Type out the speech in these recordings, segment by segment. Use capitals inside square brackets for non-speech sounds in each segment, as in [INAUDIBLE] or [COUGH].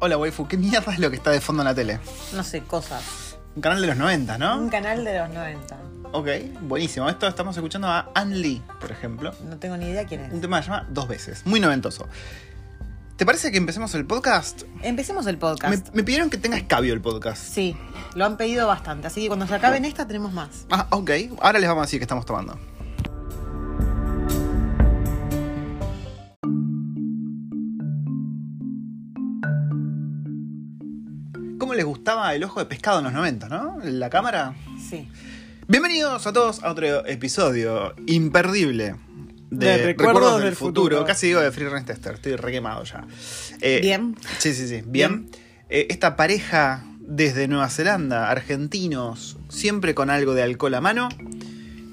Hola, waifu, ¿qué mierda es lo que está de fondo en la tele? No sé, cosas. Un canal de los 90, ¿no? Un canal de los 90. Ok, buenísimo. Esto estamos escuchando a Ann Lee, por ejemplo. No tengo ni idea quién Un es. tema que se llama Dos veces. Muy noventoso. ¿Te parece que empecemos el podcast? Empecemos el podcast. me pidieron que tenga escabio el podcast. Sí, lo han pedido bastante. Así que cuando se acabe en esta tenemos más. Ah, ok. Ahora les vamos a decir que estamos tomando. Les gustaba el ojo de pescado en los 90, no? La cámara. Sí. Bienvenidos a todos a otro episodio imperdible de, De Recuerdos, Recuerdos del, del futuro. Futuro. Casi digo de Free Rent Tester, estoy requemado ya. Eh, Bien. Sí, sí, sí. Bien. Eh, esta pareja desde Nueva Zelanda, argentinos, siempre con algo de alcohol a mano.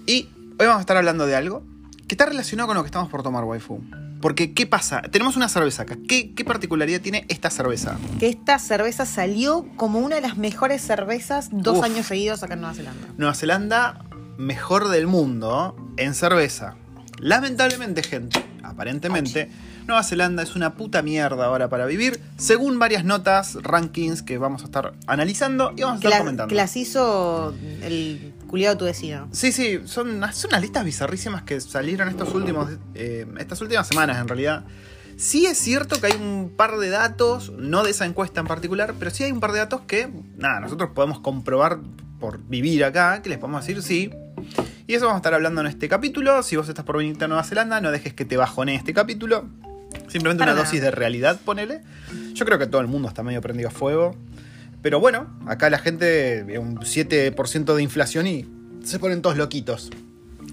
Y hoy vamos a estar hablando de algo que está relacionado con lo que estamos por tomar, waifu. Porque, ¿qué pasa? Tenemos una cerveza acá. ¿Qué, qué particularidad tiene esta cerveza? Que esta cerveza salió como una de las mejores cervezas dos Uf. años seguidos acá en Nueva Zelanda. Nueva Zelanda, mejor del mundo en cerveza. Lamentablemente, gente, aparentemente, Nueva Zelanda es una puta mierda ahora para vivir, según varias notas, rankings que vamos a estar analizando y vamos a estar comentando. que las hizo el culiado de tu vecino. Sí, sí, son, son unas listas bizarrísimas que salieron estos últimos, eh, estas últimas semanas en realidad. Sí es cierto que hay un par de datos, no de esa encuesta en particular, pero sí hay un par de datos que, nada, nosotros podemos comprobar por vivir acá, que les podemos decir sí. Y eso vamos a estar hablando en este capítulo. Si vos estás por venirte a Nueva Zelanda, no dejes que te bajone este capítulo. Simplemente Para una nada. dosis de realidad, ponele. Yo creo que todo el mundo está medio prendido a fuego. Pero bueno, acá la gente, un 7% de inflación y se ponen todos loquitos.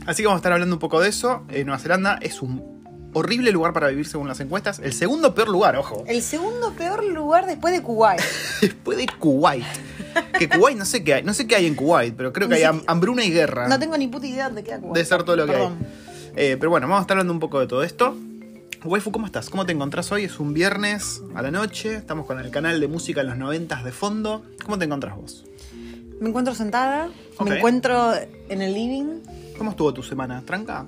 Así que vamos a estar hablando un poco de eso. Eh, Nueva Zelanda es un horrible lugar para vivir según las encuestas. El segundo peor lugar, ojo. El segundo peor lugar después de Kuwait. [LAUGHS] Después de Kuwait. Que Kuwait no sé qué hay, no sé qué hay en Kuwait, pero creo que hay hambruna y guerra. No tengo ni puta idea dónde queda Kuwait. Debe ser todo lo que hay. Eh, pero bueno, vamos a estar hablando un poco de todo esto. Waifu, ¿cómo estás? ¿Cómo te encontrás hoy? Es un viernes a la noche. Estamos con el canal de música en los noventas de fondo. ¿Cómo te encontrás vos? Me encuentro sentada, me encuentro en el living. ¿Cómo estuvo tu semana? ¿Tranca?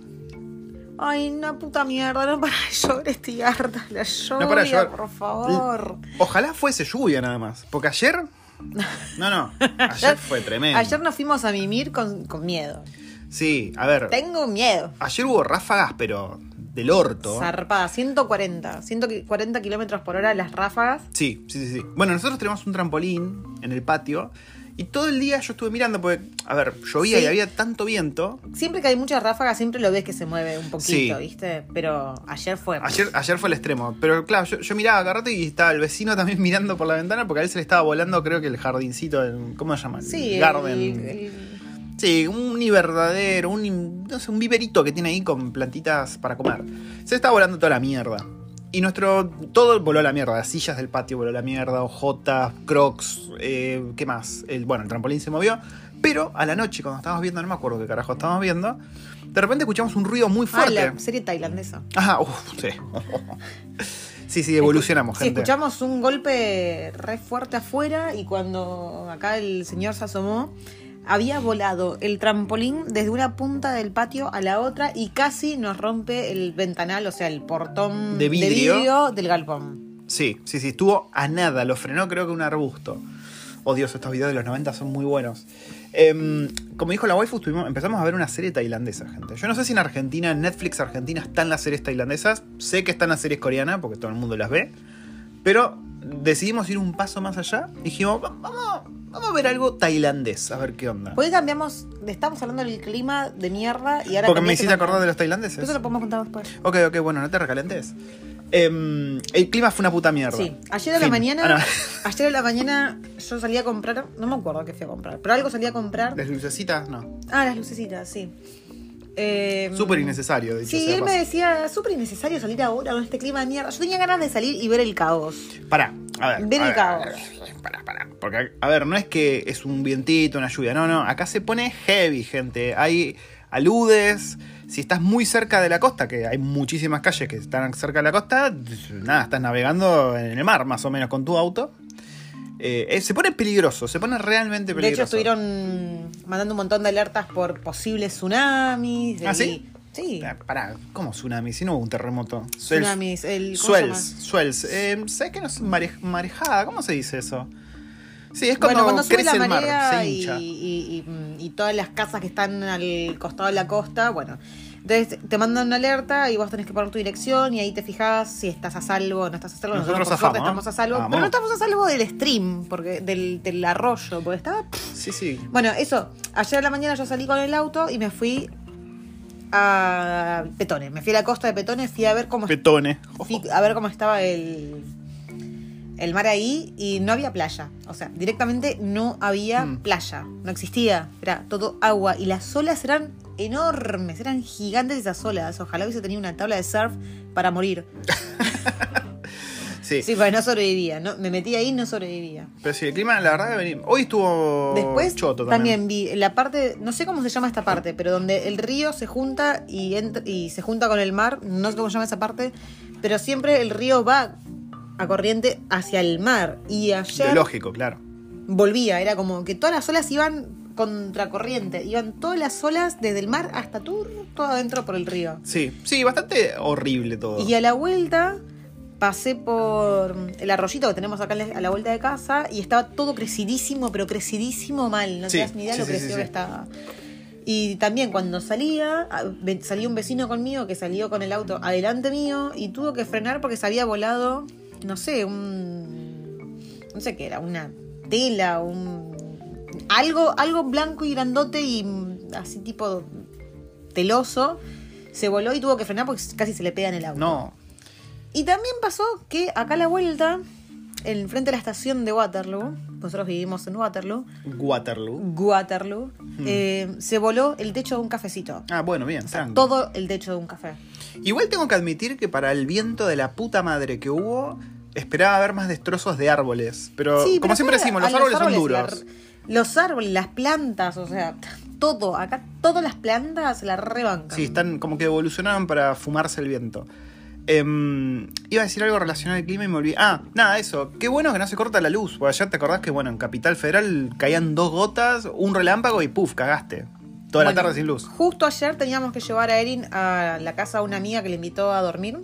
Ay, una puta mierda, no para de llover, estoy harta. La lluvia, No para de llover. por favor. Ojalá fuese lluvia nada más. Porque ayer. [LAUGHS] No, no. Ayer fue tremendo. Ayer nos fuimos a mimir con, con miedo. Sí, a ver. Tengo miedo. Ayer hubo ráfagas, pero del orto. Zarpada, 140. 140 kilómetros por hora las ráfagas. Sí, sí, sí, sí. Bueno, nosotros tenemos un trampolín en el patio. Y todo el día yo estuve mirando porque, a ver, llovía Sí. y había tanto viento. Siempre que hay muchas ráfagas, siempre lo ves que se mueve un poquito, Sí. ¿viste? Pero ayer fue. Ayer, ayer fue el extremo. Pero claro, yo, yo miraba cada rato y estaba el vecino también [LAUGHS] mirando por la ventana porque a él se le estaba volando, creo que el jardincito, el- ¿cómo se llama? Sí, el- garden. el- Sí, un invernadero, un, no sé, un viverito que tiene ahí con plantitas para comer. Se estaba volando toda la mierda. Y nuestro. Todo voló a la mierda. Las sillas del patio voló a la mierda. Ojotas, crocs, eh, ¿qué más? El, bueno, el trampolín se movió. Pero a la noche, cuando estábamos viendo, no me acuerdo qué carajo estábamos viendo. De repente escuchamos un ruido muy Ah, fuerte. la serie tailandesa. Ajá, uff, [LAUGHS] sí. sí, sí, evolucionamos, Sí, gente. escuchamos un golpe re fuerte afuera y cuando acá el señor se asomó, había volado el trampolín desde una punta del patio a la otra y casi nos rompe el ventanal, o sea, el portón De vidrio. del galpón. Sí, sí, sí, estuvo a nada, lo frenó creo que un arbusto. Oh Dios, estos videos de los 90 son muy buenos. Em, como dijo la waifu, estuvimos- empezamos a ver una serie tailandesa, gente. Yo no sé si en Argentina, en Netflix Argentina, están las series tailandesas. Sé que están las series coreanas, porque todo el mundo las ve. Pero decidimos ir un paso más allá. y Dijimos, "Va- vamos, vamos a ver algo tailandés, a ver qué onda. Hoy cambiamos, estamos hablando del clima de mierda y ahora... Porque me hiciste acordar de los tailandeses. Eso lo podemos contar después. Ok, ok, bueno, no te recalentes. Em, el clima fue una puta mierda. Sí, ayer a la mañana, Ah, no. [LAUGHS] ayer a la mañana yo salí a comprar, no me acuerdo qué fui a comprar, pero algo salí a comprar. Las lucecitas, no. Ah, las lucecitas, sí. Eh, Súper innecesario, dicho Sí, él de me decía, súper innecesario salir ahora con este clima de mierda. Yo tenía ganas de salir y ver el caos. Pará, a ver. Ven a el ver, caos. ver, Pará, pará. Porque, a ver, no es que es un vientito, una lluvia. No, no. Acá se pone heavy, gente. Hay aludes. Si estás muy cerca de la costa, que hay muchísimas calles que están cerca de la costa, nada, estás navegando en el mar más o menos con tu auto. Eh, eh, se pone peligroso, se pone realmente De peligroso. hecho, estuvieron mandando un montón de alertas por posibles tsunamis. ¿Ah, y- sí? Sí. Ah, Pará, ¿cómo tsunami? Si no hubo un terremoto. Tsunamis, el. Swells, swells. Eh, sé que no es mare- marejada, ¿cómo se dice eso? Sí, es cuando, Bueno, cuando sube crece la el mar, se hincha. y- y- y todas las casas que están al costado de la costa, bueno. Entonces te mandan una alerta y vos tenés que poner tu dirección y ahí te fijas si estás a salvo o no estás a salvo. Nosotros por zafamos, suerte ¿no? estamos a salvo. Vamos. Pero no estamos a salvo del stream, porque del, del arroyo, porque estaba... Sí, sí. Bueno, eso. Ayer a la mañana yo salí con el auto y me fui a Petone. Me fui a la costa de Petone, fui a ver cómo Petone. fui a ver cómo estaba el, el mar ahí y no había playa. O sea, directamente no había Mm. playa. No existía. Era todo agua. Y las olas eran enormes. Eran gigantes esas olas. Ojalá hubiese tenido una tabla de surf para morir. [LAUGHS] Sí. Sí, porque no sobrevivía. No, me metí ahí y no sobrevivía. Pero sí, el clima, la verdad, vení- hoy estuvo Después choto también. también. vi la parte, no sé cómo se llama esta parte, pero donde el río se junta y, entra- y se junta con el mar, no sé cómo se llama esa parte, pero siempre el río va a corriente hacia el mar. Y De ayer lógico, claro. volvía, era como que todas las olas iban contracorriente, iban todas las olas desde el mar hasta todo, todo adentro por el río. Sí, sí, bastante horrible todo. Y a la vuelta pasé por el arroyito que tenemos acá a la vuelta de casa y estaba todo crecidísimo, pero crecidísimo mal. No Sí, te das ni idea sí, lo sí, creció que estaba. Y también cuando salía, salía un vecino conmigo que salió con el auto adelante mío y tuvo que frenar porque se había volado, no sé, un. No sé qué era, una tela, un. Algo, algo blanco y grandote y mm, así tipo teloso. Se voló y tuvo que frenar porque casi se le pega en el auto. No, Y también pasó que acá a la vuelta, en frente de la estación de Waterloo, nosotros vivimos en Waterloo, Waterloo. Waterloo, eh, se voló el techo de un cafecito. Ah, bueno, bien. Todo el techo de un café. Igual tengo que admitir que para el viento de la puta madre que hubo, esperaba ver más destrozos de árboles. Pero, Sí, como pero siempre decimos, a los árboles son duros. Los árboles, las plantas, o sea, todo. Acá todas las plantas la rebancan. Sí, están como que evolucionaron para fumarse el viento. Em, iba a decir algo relacionado al clima y me olvidé. Ah, nada, eso. Qué bueno que no se corta la luz. Porque ayer te acordás que, bueno, en Capital Federal caían dos gotas, un relámpago y puf, cagaste. Toda la tarde sin luz. Justo ayer teníamos que llevar a Erin a la casa de una amiga que le invitó a dormir.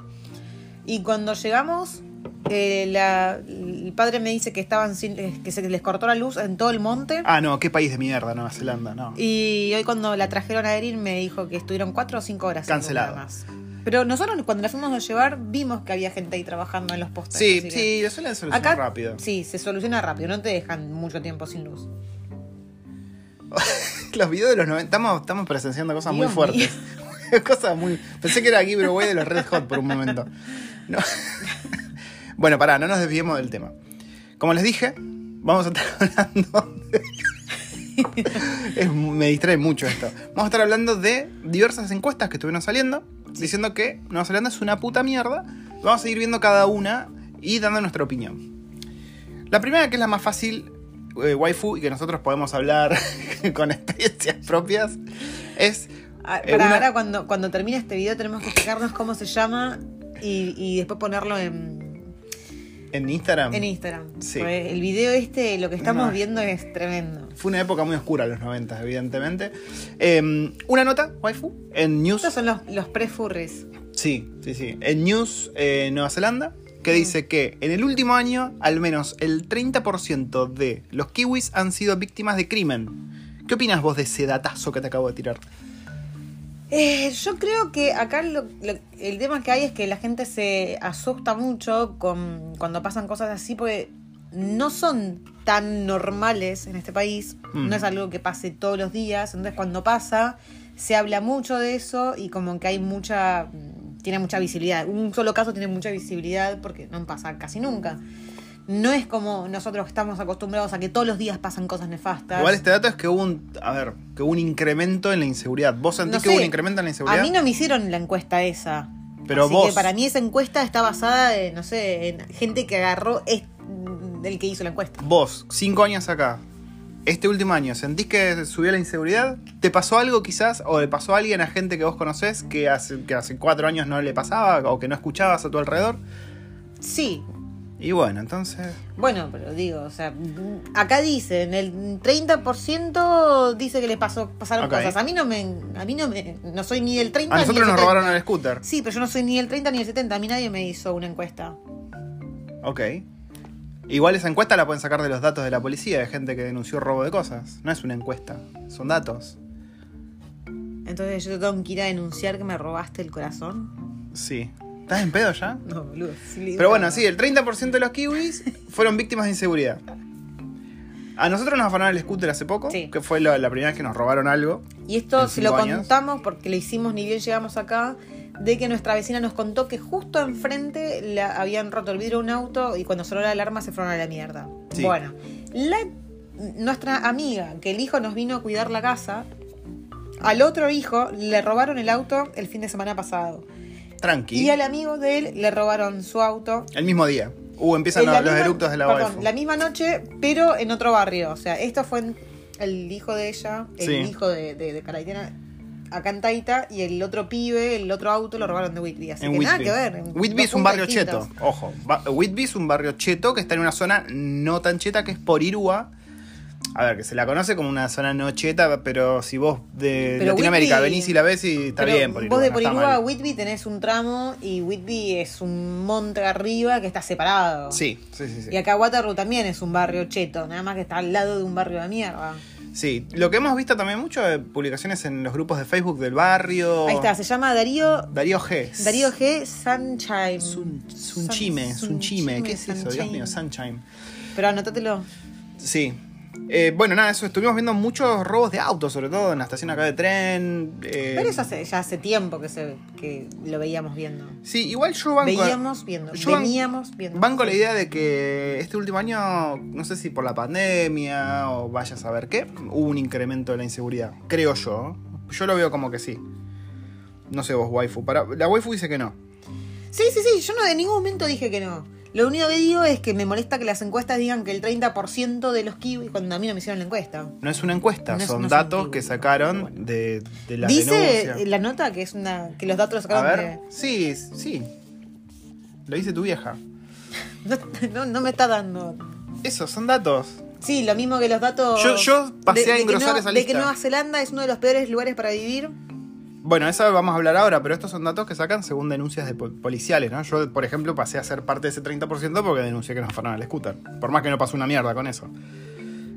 Y cuando llegamos, eh, la- el padre me dice que estaban sin- eh, que se les cortó la luz en todo el monte. Ah, no, qué país de mierda, Nueva Zelanda, no. Y hoy cuando la trajeron a Erin me dijo que estuvieron cuatro o cinco horas. Cancelado. más. Pero nosotros cuando la fuimos a llevar vimos que había gente ahí trabajando en los postes. Sí, sí, lo suelen solucionar Acá rápido. sí, se soluciona rápido, no te dejan mucho tiempo sin luz. [LAUGHS] Los videos de los 90, estamos, estamos presenciando cosas muy fuertes. [LAUGHS] cosas muy. Pensé que era aquí, pero voy de los Red Hot por un momento. No. [LAUGHS] bueno, pará, no nos desviemos del tema. Como les dije, vamos a estar [LAUGHS] hablando. de- [LAUGHS] Es- me distrae mucho esto. Vamos a estar hablando de diversas encuestas que estuvieron saliendo, diciendo que Nueva Zelanda es una puta mierda. Vamos a ir viendo cada una y dando nuestra opinión. La primera, que es la más fácil, eh, waifu, y que nosotros podemos hablar [LAUGHS] con experiencias propias, es. Ah, eh, para una- ahora, cuando, cuando termine este video, tenemos que explicarnos cómo se llama y, y después ponerlo en, en Instagram. en Instagram. Sí. El video este, lo que estamos No. viendo es tremendo. Fue una época muy oscura, los 90, evidentemente. Eh, una nota, waifu, en News. Estos son los, los pre-furries. Sí, sí, sí. En News eh, Nueva Zelanda, que dice que en el último año, al menos el 30% de los kiwis han sido víctimas de crimen. ¿Qué opinas vos de ese datazo que te acabo de tirar? Eh, yo creo que acá lo- lo- el tema que hay es que la gente se asusta mucho con, cuando pasan cosas así porque no son tan normales en este país, Mm. no es algo que pase todos los días, entonces cuando pasa se habla mucho de eso y como que hay mucha, tiene mucha visibilidad. Un solo caso tiene mucha visibilidad porque no pasa casi nunca. No es como nosotros estamos acostumbrados a que todos los días pasan cosas nefastas. Igual este dato es que hubo un, a ver, que hubo un incremento en la inseguridad. ¿Vos sentís No que hubo un incremento en la inseguridad? A mí no me hicieron la encuesta esa. Pero Así vos- que para mí esa encuesta está basada en, no sé, en gente que agarró del que hizo la encuesta. Vos, cinco años acá, este último año, ¿sentís que subió la inseguridad? ¿Te pasó algo quizás? ¿O le pasó a alguien, a gente que vos conocés, que hace, que hace cuatro años no le pasaba o que no escuchabas a tu alrededor? Sí, Y bueno, entonces. Bueno, pero digo, o sea, acá dice, en el 30% dice que le pasó, pasaron cosas. A mí no me, a mí no me, no soy ni del 30 A ni nosotros del nos 70. robaron el scooter. Sí, pero yo no soy ni el 30 ni el 70. A mí nadie me hizo una encuesta. Ok. Igual esa encuesta la pueden sacar de los datos de la policía, de gente que denunció robo de cosas. No es una encuesta, son datos. Entonces yo tengo que ir a denunciar que me robaste el corazón. Sí. ¿Estás en pedo ya? No, boludo. sí Pero bueno, sí, el 30% de los kiwis fueron víctimas de inseguridad. A nosotros nos afanaron el scooter hace poco, Sí. que fue la, la primera vez que nos robaron algo. Y esto se lo años. contamos porque lo hicimos ni bien llegamos acá, de que nuestra vecina nos contó que justo enfrente le habían roto el vidrio de un auto y cuando sonó la alarma se fueron a la mierda. Sí. Bueno, la, nuestra amiga, que el hijo nos vino a cuidar la casa, al otro hijo le robaron el auto el fin de semana pasado. Tranqui. Y al amigo de él le robaron su auto. El mismo día. Uh, empiezan los, eructos de la perdón, la misma noche, pero en otro barrio. O sea, esto fue en- el hijo de ella, el Sí. hijo de, de, de Caraitiana acá en Taita, y el otro pibe, el otro auto lo robaron de Whitby. Así En que nada que ver. Whitby es un barrio distintos. cheto, ojo. Whitby es un barrio cheto que está en una zona no tan cheta que es Porirúa. A ver, que se la conoce como una zona no cheta, pero si vos de Pero Latinoamérica Whitby- venís y la ves y está bien vos de no Porirúa a mal. Whitby tenés un tramo y Whitby es un monte arriba que está separado. Sí, sí, sí. sí. Y acá Waterloo también es un barrio cheto, nada más que está al lado de un barrio de mierda. Sí, lo que hemos visto también mucho de publicaciones en los grupos de Facebook del barrio. Ahí está, se llama Darío Darío G. Darío G. Sunshine. Sun, Sun- Sunchime, Sunchime. ¿Qué es eso? Dios mío, Sunshine. Pero anótatelo. Sí. Eh, bueno, nada, eso. Estuvimos viendo muchos robos de autos, sobre todo en la estación acá de tren. eh, Pero eso hace, ya hace tiempo que, se, que lo veíamos viendo. Sí, igual yo banco. Veíamos viendo. yo Veníamos viendo. Banco la idea de que este último año, no sé si por la pandemia o vaya a saber qué, hubo un incremento de la inseguridad. Creo yo. Yo lo veo como que sí. No sé vos, waifu. Para, la waifu dice que no. Sí, sí, sí. Yo no en ningún momento dije que no. Lo único que digo es que me molesta que las encuestas digan que el 30% de los kiwis, cuando a mí no me hicieron la encuesta. No es una encuesta, No es- son no datos que sacaron bueno. de, de las Dice la nota que es una que los datos los A sacaron ver, sí, sí. Lo dice tu vieja. [LAUGHS] de... No, no me está dando. Eso, son datos. Sí, lo mismo que los datos. Yo- yo pasé de- a de engrosar esa De lista. que Nueva Zelanda es uno de los peores lugares para vivir. Bueno, eso vamos a hablar ahora, pero estos son datos que sacan según denuncias de po- policiales, ¿no? Yo, por ejemplo, pasé a ser parte de ese 30% porque denuncié que nos fueron al scooter. Por más que no pasó una mierda con eso.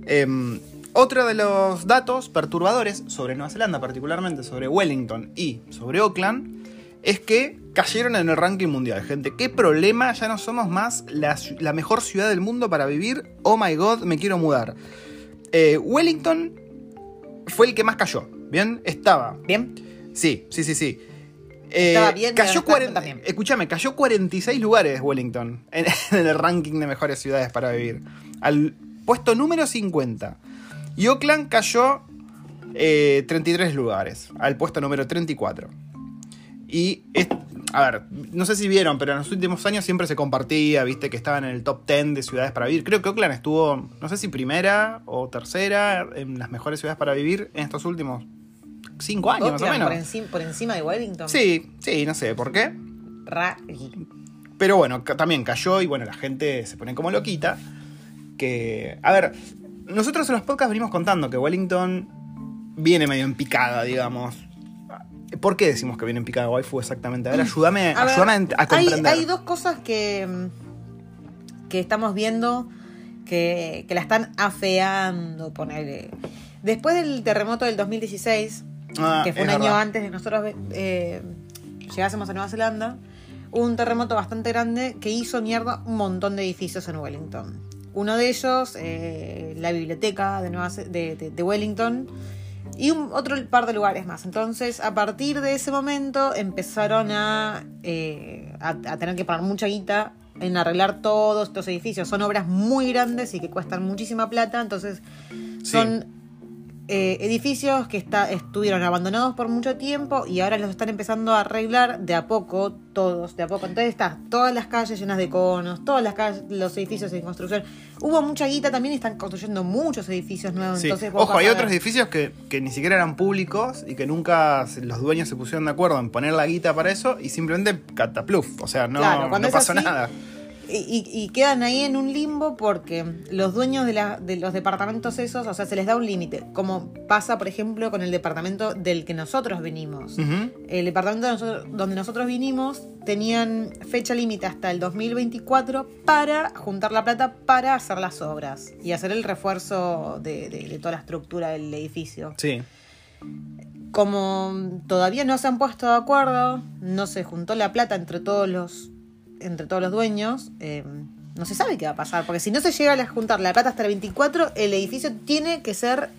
Em, otro de los datos perturbadores sobre Nueva Zelanda, particularmente sobre Wellington y sobre Auckland, es que cayeron en el ranking mundial, gente. ¿Qué problema? Ya no somos más la mejor ciudad del mundo para vivir. Oh my god, me quiero mudar. Eh, Wellington fue el que más cayó. ¿Bien? Estaba Bien. Sí, sí, sí, sí. Eh, Estaba bien, cayó estaba 40 también. Escúchame, cayó 46 lugares Wellington [LAUGHS] en, en el ranking de mejores ciudades para vivir. Al puesto número 50. Y Oakland cayó eh, 33 lugares, al puesto número 34. Y, es- a ver, no sé si vieron, pero en los últimos años siempre se compartía, viste, que estaban en el top 10 de ciudades para vivir. Creo que Oakland estuvo, no sé si primera o tercera en las mejores ciudades para vivir en estos últimos 5 años, más o Oakland, menos. por, encima, por encima de Wellington. Sí, sí, no sé por qué. Pero bueno, también cayó y bueno, la gente se pone como loquita. Que. A ver, nosotros en los podcasts venimos contando que Wellington viene medio en picada, digamos. ¿Por qué decimos que viene en picada waifu exactamente? A ver, ayúdame, A ver, ayúdame a, ent- a hay, dos cosas que, mm, que estamos viendo que, que la están afeando, ponerle. Después del terremoto del 2016, Ah, que fue un año verdad. antes de que nosotros eh, llegásemos a Nueva Zelanda, hubo un terremoto bastante grande que hizo mierda un montón de edificios en Wellington. Uno de ellos, eh, la biblioteca de, Nueva de, de- de Wellington, y un, otro par de lugares más. Entonces, a partir de ese momento, empezaron a, eh, a, a tener que pagar mucha guita en arreglar todos estos edificios. Son obras muy grandes y que cuestan muchísima plata, entonces son eh, edificios que está, estuvieron abandonados por mucho tiempo y ahora los están empezando a arreglar de a poco, todos, de a poco. Entonces está todas las calles llenas de conos, todas las calles, los edificios en construcción. Hubo mucha guita también y están construyendo muchos edificios nuevos. Sí. Entonces, Ojo, hay a otros edificios que, que ni siquiera eran públicos y que nunca los dueños se pusieron de acuerdo en poner la guita para eso y simplemente catapluf. O sea, no, Claro, no pasó así, nada. Y, y- quedan ahí en un limbo porque los dueños de, la- de los departamentos esos, o sea, se les da un límite. Como pasa, por ejemplo, con el departamento del que nosotros venimos. Ujú. El departamento de nosotros- donde nosotros vinimos tenían fecha límite hasta el 2024 para juntar la plata para hacer las obras y hacer el refuerzo de, de- de toda la estructura del edificio. Sí. Como todavía no se han puesto de acuerdo, no se juntó la plata entre todos los, entre todos los dueños, eh, no se sabe qué va a pasar. Porque si no se llega a juntar la plata hasta el 24, el edificio tiene que ser,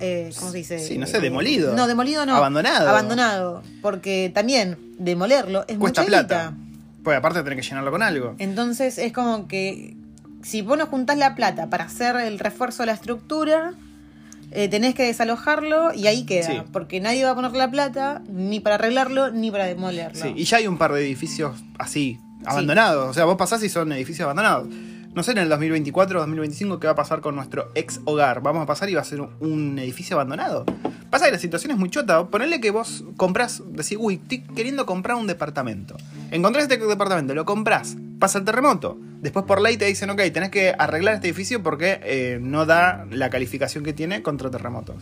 eh, ¿cómo se dice? Sí, no sé, demolido. No, demolido no. Abandonado. Abandonado. Porque también demolerlo es Cuesta mucha plata. guita. Pues aparte tenés que llenarlo con algo. Entonces es como que si vos no juntás la plata para hacer el refuerzo de la estructura, eh, tenés que desalojarlo y ahí queda. Sí. Porque nadie va a poner la plata ni para arreglarlo ni para demolerlo. Sí, y ya hay un par de edificios así, abandonados. O sea, vos pasás y son edificios abandonados. No sé en el 2024 o 2025 qué va a pasar con nuestro ex hogar. Vamos a pasar y va a ser un, edificio abandonado. Pasa que la situación es muy chota. Ponele que vos comprás, decís, uy, estoy queriendo comprar un departamento. Encontrás este departamento, lo comprás, pasa el terremoto. Después por ley te dicen, ok, tenés que arreglar este edificio porque eh, no da la calificación que tiene contra terremotos.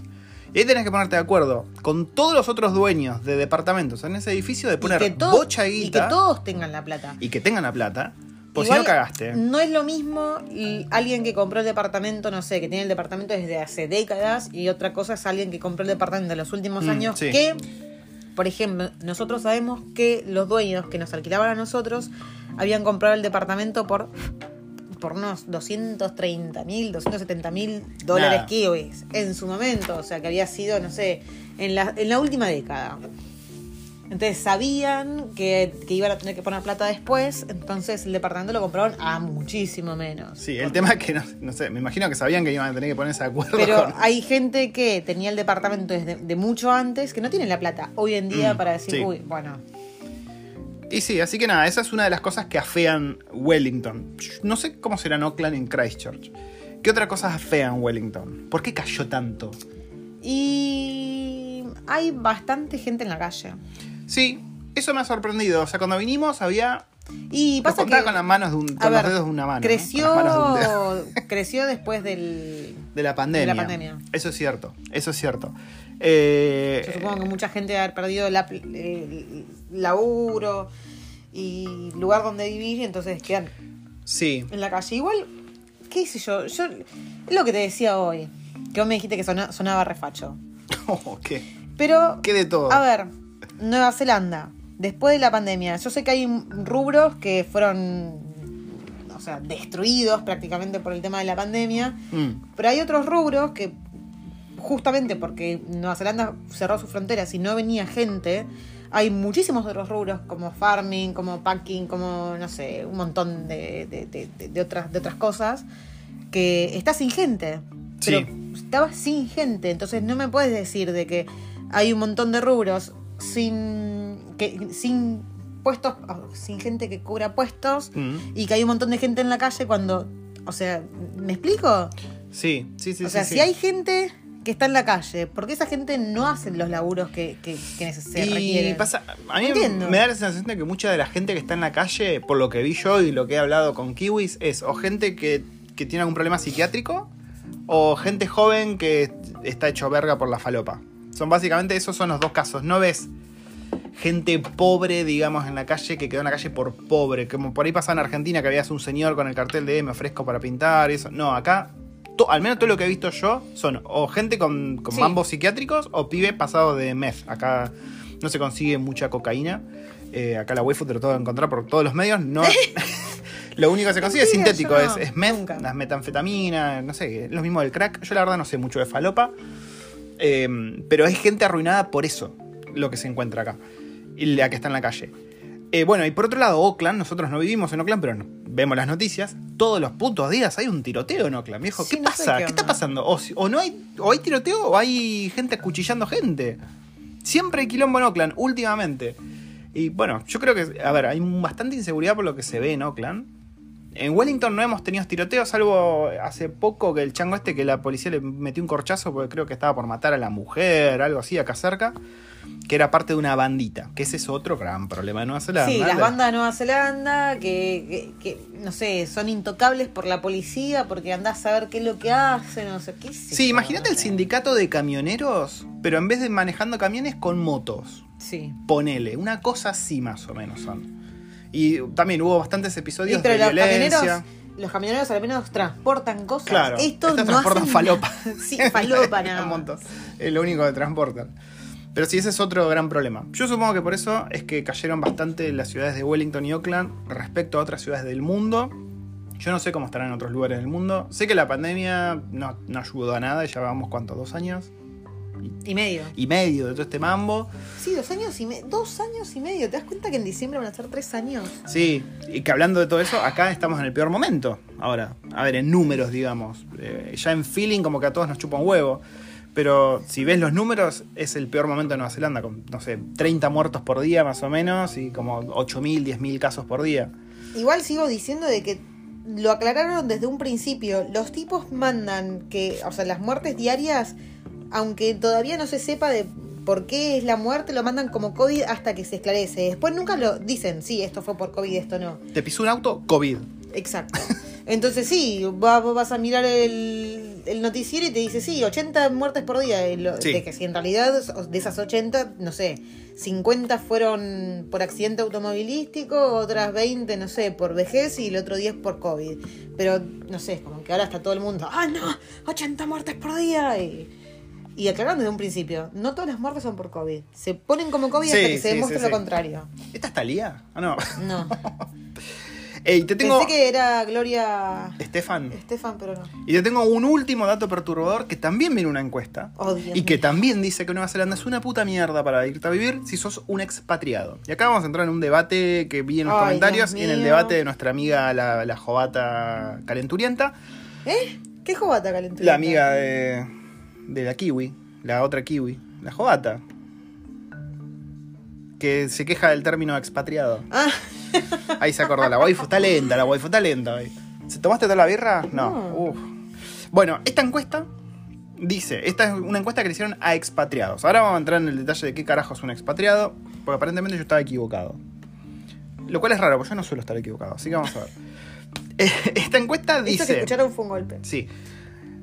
Y ahí tenés que ponerte de acuerdo con todos los otros dueños de departamentos en ese edificio de Y poner que todo- bocha de y guita que todos tengan la plata. y que tengan la plata. Pues si no cagaste. No es lo mismo alguien que compró el departamento, no sé, que tiene el departamento desde hace décadas, y otra cosa es alguien que compró el departamento en los últimos Mm, años, sí. que, por ejemplo, nosotros sabemos que los dueños que nos alquilaban a nosotros habían comprado el departamento por, por unos 230 mil, 270 mil dólares kiwis en su momento, o sea, que había sido, no sé, en la, en la última década. Entonces sabían que, que iban a tener que poner plata después, entonces el departamento lo compraron a muchísimo menos. Sí, el tema es que no, no sé, me imagino que sabían que iban a tener que ponerse de acuerdo Pero con- hay gente que tenía el departamento desde de mucho antes que no tiene la plata hoy en día Mm, para decir, sí. uy, bueno, Y sí, así que nada, esa es una de las cosas que afean Wellington. No sé cómo será en Oakland en Christchurch. ¿Qué otra cosa afean Wellington? ¿Por qué cayó tanto? y hay bastante gente en la calle. Sí, eso me ha sorprendido. O sea, cuando vinimos había. Y pasa que con las manos de un, con los dedos de una mano. ¿no? creció, de un [LAUGHS] creció después del... De la pandemia. de la pandemia. Eso es cierto, eso es cierto. Eh, Yo supongo que mucha gente va a haber perdido la, el laburo y lugar donde vivir y entonces quedan Sí, en la calle. Igual, qué sé yo, yo es lo que te decía hoy, que vos me dijiste que sona- sonaba refacho. [LAUGHS] Oh, ¿qué? Pero, ¿Qué de todo? a ver, Nueva Zelanda, después de la pandemia, yo sé que hay rubros que fueron, o sea, destruidos prácticamente por el tema de la pandemia, Mm, pero hay otros rubros que, justamente porque Nueva Zelanda cerró sus fronteras y no venía gente, hay muchísimos otros rubros como farming, como packing, como, no sé, un montón de, de- de- de- de otras, de otras cosas, que está sin gente. Pero Sí. estaba sin gente, entonces no me puedes decir de que hay un montón de rubros sin, que, sin puestos, sin gente que cubra puestos mm. y que hay un montón de gente en la calle cuando, o sea, ¿me explico? Sí, sí, sí. o sea, sí. si hay gente que está en la calle, ¿por qué esa gente no hace los laburos que, que, que se y requieren? pasa, a mí entiendo. me da la sensación de que mucha de la gente que está en la calle, por lo que vi yo y lo que he hablado con kiwis, es o gente que, que tiene algún problema psiquiátrico o gente joven que está hecho verga por la falopa. Son básicamente esos son los dos casos. No ves gente pobre, digamos, en la calle que quedó en la calle por pobre. Como por ahí pasa en Argentina que habías un señor con el cartel de "Eh, me ofrezco para pintar y eso. No, acá, to- al menos todo lo que he visto yo, son o gente con, con Sí. mambos psiquiátricos o pibes pasados de meth. Acá no se consigue mucha cocaína. Eh, acá la waifu tengo que encontrar por todos los medios. No, [LAUGHS] [LAUGHS] lo único que se consigue es sintético, no, es, es meth, nunca. las metanfetaminas, no sé, es lo mismo del crack. Yo la verdad no sé mucho de falopa. Eh, pero es gente arruinada por eso, lo que se encuentra acá. Y la que está en la calle. Eh, bueno, y por otro lado, Oakland, nosotros no vivimos en Oakland, pero no- vemos las noticias. Todos los putos días hay un tiroteo en Oakland, viejo. Sí, ¿Qué no pasa? qué ¿Qué, está pasando? O no hay, o hay tiroteo o hay gente acuchillando gente. Siempre hay quilombo en Oakland, últimamente. Y bueno, yo creo que, a ver, hay bastante inseguridad por lo que se ve en Oakland. En Wellington no hemos tenido tiroteos, salvo hace poco que el chango este que la policía le metió un corchazo porque creo que estaba por matar a la mujer, algo así, acá cerca, que era parte de una bandita, que ese es otro gran problema de Nueva Zelanda. Sí, las La- bandas de Nueva Zelanda que, que, que, no sé, son intocables por la policía porque andás a ver qué es lo que hacen, no sé qué. sé Sí, imagínate no el sé. sindicato de camioneros, pero en vez de manejando camiones con motos. Sí. Ponele, una cosa así más o menos son. Y también hubo bastantes episodios pero de los violencia. camioneros, los camioneros al menos transportan cosas. Claro, Estos, estos no transportan hacen falopa. [LAUGHS] sí, falopa [LAUGHS] nada Un montón. Es lo único que transportan. Pero sí, ese es otro gran problema. Yo supongo que por eso es que cayeron bastante las ciudades de Wellington y Auckland respecto a otras ciudades del mundo. Yo no sé cómo estarán en otros lugares del mundo. Sé que la pandemia no, no ayudó a nada, ya vamos, ¿cuánto? ¿Dos años? Y medio. Y medio de todo este mambo. Sí, dos años y medio. Dos años y medio. ¿Te das cuenta que en diciembre van a ser tres años? Sí, y que hablando de todo eso, acá estamos en el peor momento. Ahora, a ver, en números, digamos. Eh, ya en feeling, como que a todos nos chupa un huevo. Pero si ves los números, es el peor momento de Nueva Zelanda, con, no sé, 30 muertos por día más o menos, y como 8.000, 10.000 casos por día. Igual sigo diciendo de que lo aclararon desde un principio. Los tipos mandan que, o sea, las muertes diarias, aunque todavía no se sepa de por qué es la muerte, lo mandan como COVID hasta que se esclarece. Después nunca lo dicen, sí, esto fue por COVID, esto no. Te pisó un auto, COVID. Exacto. Entonces sí, vas a mirar el, el noticiero y te dice, sí, 80 muertes por día. Y lo- Sí. De que si en realidad de esas 80, no sé, 50 fueron por accidente automovilístico, otras 20, no sé, por vejez y el otro 10 por COVID. Pero, no sé, es como que ahora está todo el mundo, ¡ah, no! 80 muertes por día. Y, y aclararon desde un principio, no todas las muertes son por COVID. Se ponen como COVID Sí, hasta que se sí, demuestre lo contrario. ¿Esta está Lía? Ah, no. No. [LAUGHS] Ey, te tengo. Pensé que era Gloria Estefan. Estefan, pero no. Y te tengo un último dato perturbador que también viene en una encuesta. Oh, Dios y que también dice que Nueva Zelanda es una puta mierda para irte a vivir si sos un expatriado. Y acá vamos a entrar en un debate que vi en los Ay, comentarios y en el debate de nuestra amiga la, la jovata calenturienta, ¿Eh? ¿Qué jovata calenturienta? la amiga de, de la kiwi, la otra kiwi, la jovata. Que se queja del término expatriado. Ah, Ahí se acordó, la waifu está lenta, la waifu está lenta. hoy. ¿Se tomaste toda la birra? No. No. Uf. Bueno, esta encuesta dice, esta es una encuesta que le hicieron a expatriados. Ahora vamos a entrar en el detalle de qué carajo es un expatriado, porque aparentemente yo estaba equivocado. Lo cual es raro, porque yo no suelo estar equivocado, así que vamos a ver. [LAUGHS] Eh, Esta encuesta Eso que dice... escucharon fue un golpe. Sí.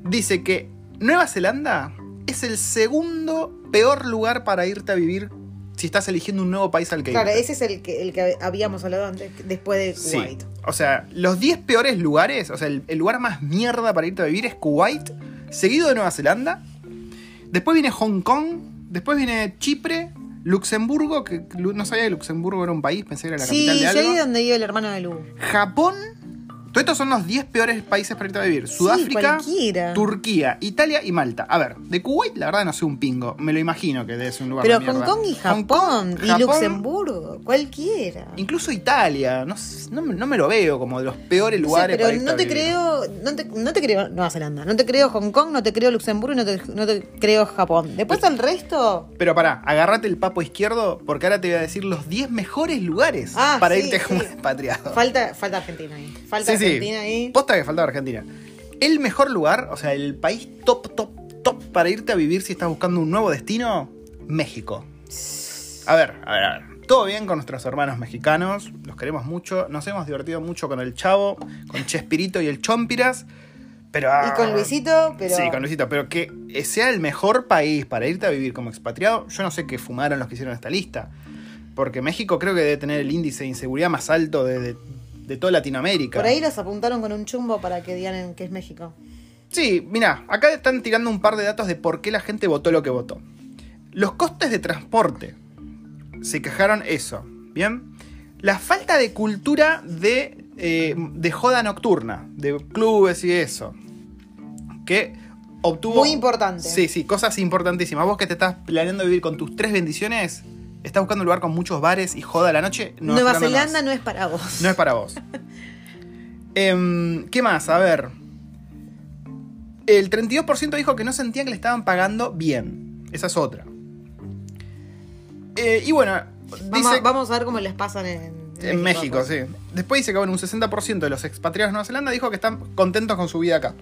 Dice que Nueva Zelanda es el segundo peor lugar para irte a vivir si estás eligiendo un nuevo país al que Claro, irte. ese es el que, el que habíamos hablado antes, después de Sí. Kuwait. O sea, los 10 peores lugares, o sea, el, el lugar más mierda para irte a vivir es Kuwait, seguido de Nueva Zelanda. Después viene Hong Kong, después viene Chipre, Luxemburgo, que no sabía que Luxemburgo era un país, pensé que era la Sí, capital de algo. ahí donde vive el hermano de Lu. Japón. Todos estos son los 10 peores países para irte a vivir. Sudáfrica, cualquiera. Turquía, Italia y Malta. A ver, de Kuwait la verdad no sé un pingo. Me lo imagino que debe ser un lugar Pero de Hong mierda. Kong y Hong Japón, Kong, y Japón, Luxemburgo, cualquiera. Incluso Italia. No, no, me- no me lo veo como de los peores No sé, lugares pero para irte no a te vivir. creo, no te, no te creo Nueva Zelanda, no te creo Hong Kong, no te creo Luxemburgo y no te, no te creo Japón. Después el resto, Pero pará, agárrate el papo izquierdo porque ahora te voy a decir los 10 mejores lugares Ah, para sí, irte como sí. [LAUGHS] expatriado. falta, falta Argentina ahí. Falta Sí, sí. Ahí. Posta que faltaba Argentina. El mejor lugar, o sea, el país top, top, top para irte a vivir si estás buscando un nuevo destino, México. A ver, a ver, a ver. Todo bien con nuestros hermanos mexicanos, los queremos mucho, nos hemos divertido mucho con el Chavo, con Chespirito y el Chompiras, pero... Y con Luisito, pero. Sí, con Luisito, pero que sea el mejor país para irte a vivir como expatriado, yo no sé qué fumaron los que hicieron esta lista. Porque México creo que debe tener el índice de inseguridad más alto de, de- de toda Latinoamérica. Por ahí los apuntaron con un chumbo para que digan que es México. Sí, mira, acá están tirando un par de datos de por qué la gente votó lo que votó. Los costes de transporte. Se quejaron eso. Bien. La falta de cultura de, eh, de joda nocturna, de clubes y eso. Que obtuvo. Muy importante. Sí, sí, cosas importantísimas. Vos que te estás planeando vivir con tus tres bendiciones, estás buscando un lugar con muchos bares y joda la noche. Nueva Zelanda no es para vos. no es para vos. [LAUGHS] Em, ¿Qué más? A ver. El 32% dijo que no sentían que le estaban pagando bien. Esa es otra. Eh, y bueno, Vamos, dice... vamos a ver cómo les pasan en, En México, pues. sí. Después dice que bueno, un 60% de los expatriados de Nueva Zelanda dijo que están contentos con su vida acá.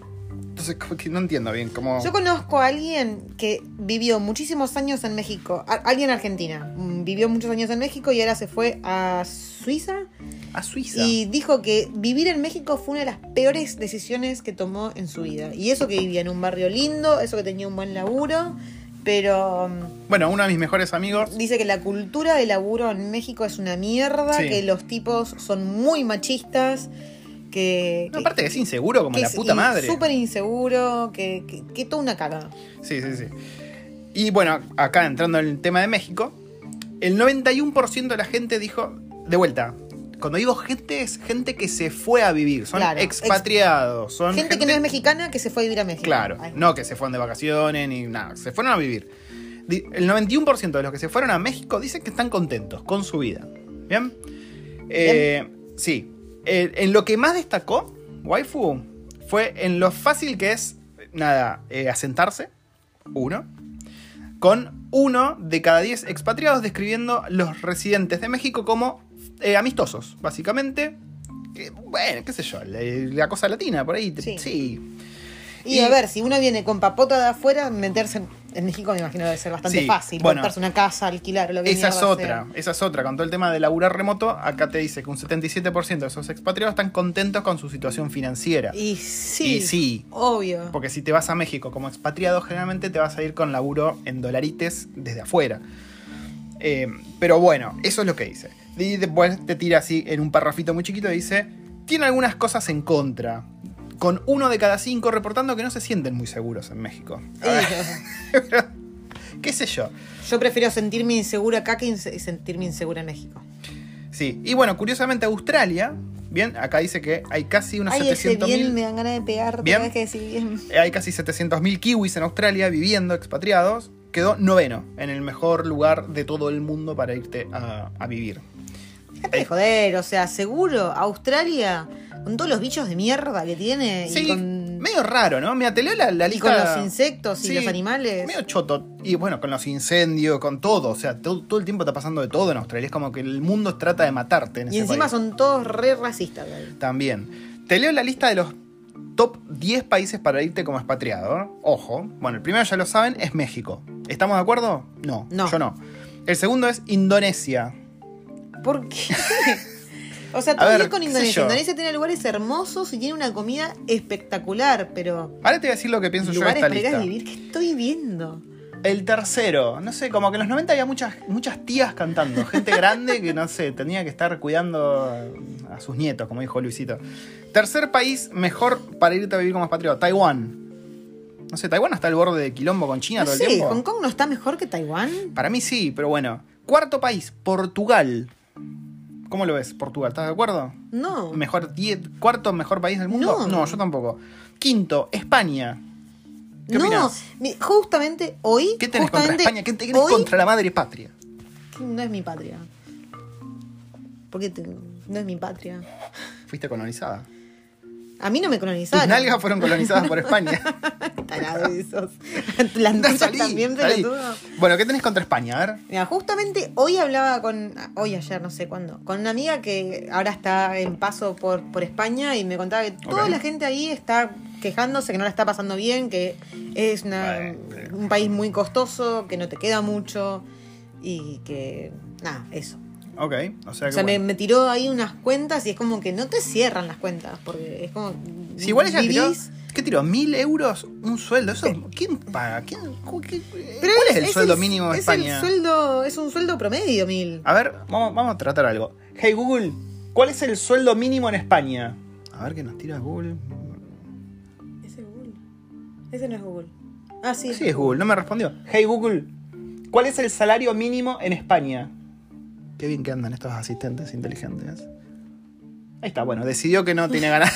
Entonces, como que no entiendo bien cómo. Yo conozco a alguien que vivió muchísimos años en México, a- alguien argentina, mm, vivió muchos años en México y ahora se fue a Suiza A Suiza. y dijo que vivir en México fue una de las peores decisiones que tomó en su vida. Y eso que vivía en un barrio lindo, eso que tenía un buen laburo, pero mm, Bueno, uno de mis mejores amigos. dice que la cultura de laburo en México es una mierda, Sí. que los tipos son muy machistas, que... No, aparte que es inseguro como que la puta madre. Súper inseguro, que, que, que toda una caga. Sí, sí, sí. Y bueno, acá entrando en el tema de México, el 91% de la gente dijo, de vuelta, cuando digo gente, es gente que se fue a vivir, son Claro, expatriados, son Gente, que no es mexicana que se fue a vivir a México. Claro, Ay. no que se fueron de vacaciones ni nada, se fueron a vivir. El 91% de los que se fueron a México dicen que están contentos con su vida. ¿Bien? Eh, sí. Eh, en lo que más destacó, Waifu, fue en lo fácil que es, nada, eh, asentarse, uno, con uno de cada diez expatriados describiendo los residentes de México como eh, amistosos, básicamente. Bueno, qué sé yo, la, la cosa latina, por ahí. Sí. sí. Y, Y- a ver, si uno viene con papota de afuera, meterse en, en México me imagino debe ser bastante Sí, fácil. bueno. Comprarse una casa, alquilar, lo que Esa es otra, sea. esa es otra. Con todo el tema de laburar remoto, acá te dice que un 77% de esos expatriados están contentos con su situación financiera. Y sí, Y sí. obvio. Porque si te vas a México como expatriado, generalmente te vas a ir con laburo en dolarites desde afuera. Eh, pero bueno, eso es lo que dice. Y después te tira así en un parrafito muy chiquito y dice, tiene algunas cosas en contra. Con uno de cada cinco reportando que no se sienten muy seguros en México. [LAUGHS] ¿Qué sé yo? yo prefiero sentirme insegura acá que inse- sentirme insegura en México. Sí, y bueno, curiosamente Australia, bien, acá dice que hay casi unos Ay, ese 700.000 bien me dan ganas de pegarte Bien. que decís bien. hay casi 700.000 kiwis en Australia viviendo expatriados, quedó noveno en el mejor lugar de todo el mundo para irte a, a vivir. Déjate de joder, o sea, seguro, Australia, con todos los bichos de mierda que tiene Sí, y con, medio raro, ¿no? Mira, te leo la, la y lista. con los insectos y Sí, los animales. Medio choto. Y bueno, con los incendios, con todo. O sea, todo, todo el tiempo está pasando de todo en Australia. Es como que el mundo trata de matarte en Y ese encima país. son todos re racistas. güey. También. Te leo la lista de los top 10 países para irte como expatriado. Ojo. Bueno, el primero ya lo saben, es México. ¿Estamos de acuerdo? No, No. yo no. El segundo es Indonesia. ¿Por qué? [LAUGHS] o sea, todo bien con Indonesia. Indonesia tiene lugares hermosos y tiene una comida espectacular, pero Ahora te voy a decir lo que pienso yo de lugares esta para lista. vivir, ¿qué estoy viendo? El tercero, no sé, como que en los 90 había muchas, muchas tías cantando, gente grande que no sé, tenía que estar cuidando a sus nietos, como dijo Luisito. Tercer país mejor para irte a vivir como expatriado, Taiwán. No sé, Taiwán está al borde de quilombo con China No todo el sé, tiempo. ¿Hong Kong no está mejor que Taiwán? Para mí sí, pero bueno. Cuarto país, Portugal. ¿Cómo lo ves, Portugal? ¿Estás de acuerdo? No. Mejor diez- cuarto mejor país del mundo? No. yo tampoco. Quinto, España. ¿Qué no, opinás? justamente hoy. ¿Qué tenés contra España? ¿Qué tenés hoy, contra la madre patria? No es mi patria. Porque te- no es mi patria. Fuiste colonizada. A mí no me colonizaron. nalgas fueron colonizadas por España. [LAUGHS] Tarado esos. Las Salí, también, pelotudo. Bueno, ¿qué tenés contra España? A ver. Mira, justamente hoy hablaba con, hoy ayer, no sé cuándo, con una amiga que ahora está en paso por, por España y me contaba que toda la gente ahí está quejándose que no la está pasando bien, que es una- un país muy costoso, que no te queda mucho y que, nada, eso. Ok, o sea O que. sea, me, bueno. me tiró ahí unas cuentas y es como que no te cierran las cuentas, porque es como... Si igual ella tiró. ¿Qué tiró? ¿Mil euros un sueldo? ¿Eso, ¿Quién paga? ¿Quién, cu- qué- Pero ¿Cuál es el sueldo mínimo de es España? El sueldo, es un sueldo promedio, mil. A ver, vamos, vamos a tratar algo. Hey Google, ¿cuál es el sueldo mínimo en España? A ver qué nos tira Google. Ese es Google. Ese no es Google. Ah, sí. Sí, es Google, no me respondió. Hey Google, ¿cuál es el salario mínimo en España? Qué bien que andan estos asistentes inteligentes. Ahí está, bueno, decidió que no tiene ganas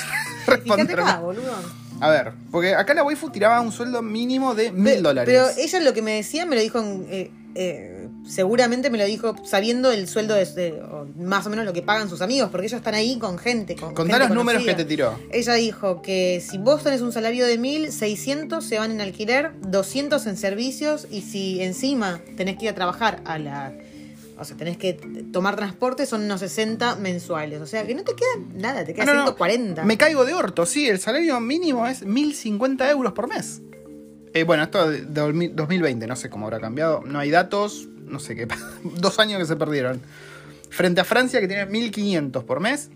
de [LAUGHS] responder. acá, boludo. A ver, porque acá la waifu tiraba un sueldo mínimo de mil dólares. Pero ella lo que me decía me lo dijo, en, eh, eh, seguramente me lo dijo sabiendo el sueldo de, de- o más o menos lo que pagan sus amigos, porque ellos están ahí con gente. Con Contá gente los números que conocida. te tiró. Ella dijo que si vos tenés un salario de 1000, 600 se van en alquiler, 200 en servicios y si encima tenés que ir a trabajar a la O sea, tenés que tomar transporte, son unos 60 mensuales. O sea, que no te queda nada, te queda no, no. 140. Me caigo de orto, sí, el salario mínimo es 1050 euros por mes. Eh, bueno, esto de de 2000 2020, no sé cómo habrá cambiado. No hay datos, no sé qué. [LAUGHS] Dos años que se perdieron. Frente a Francia, que tiene 1500 por mes.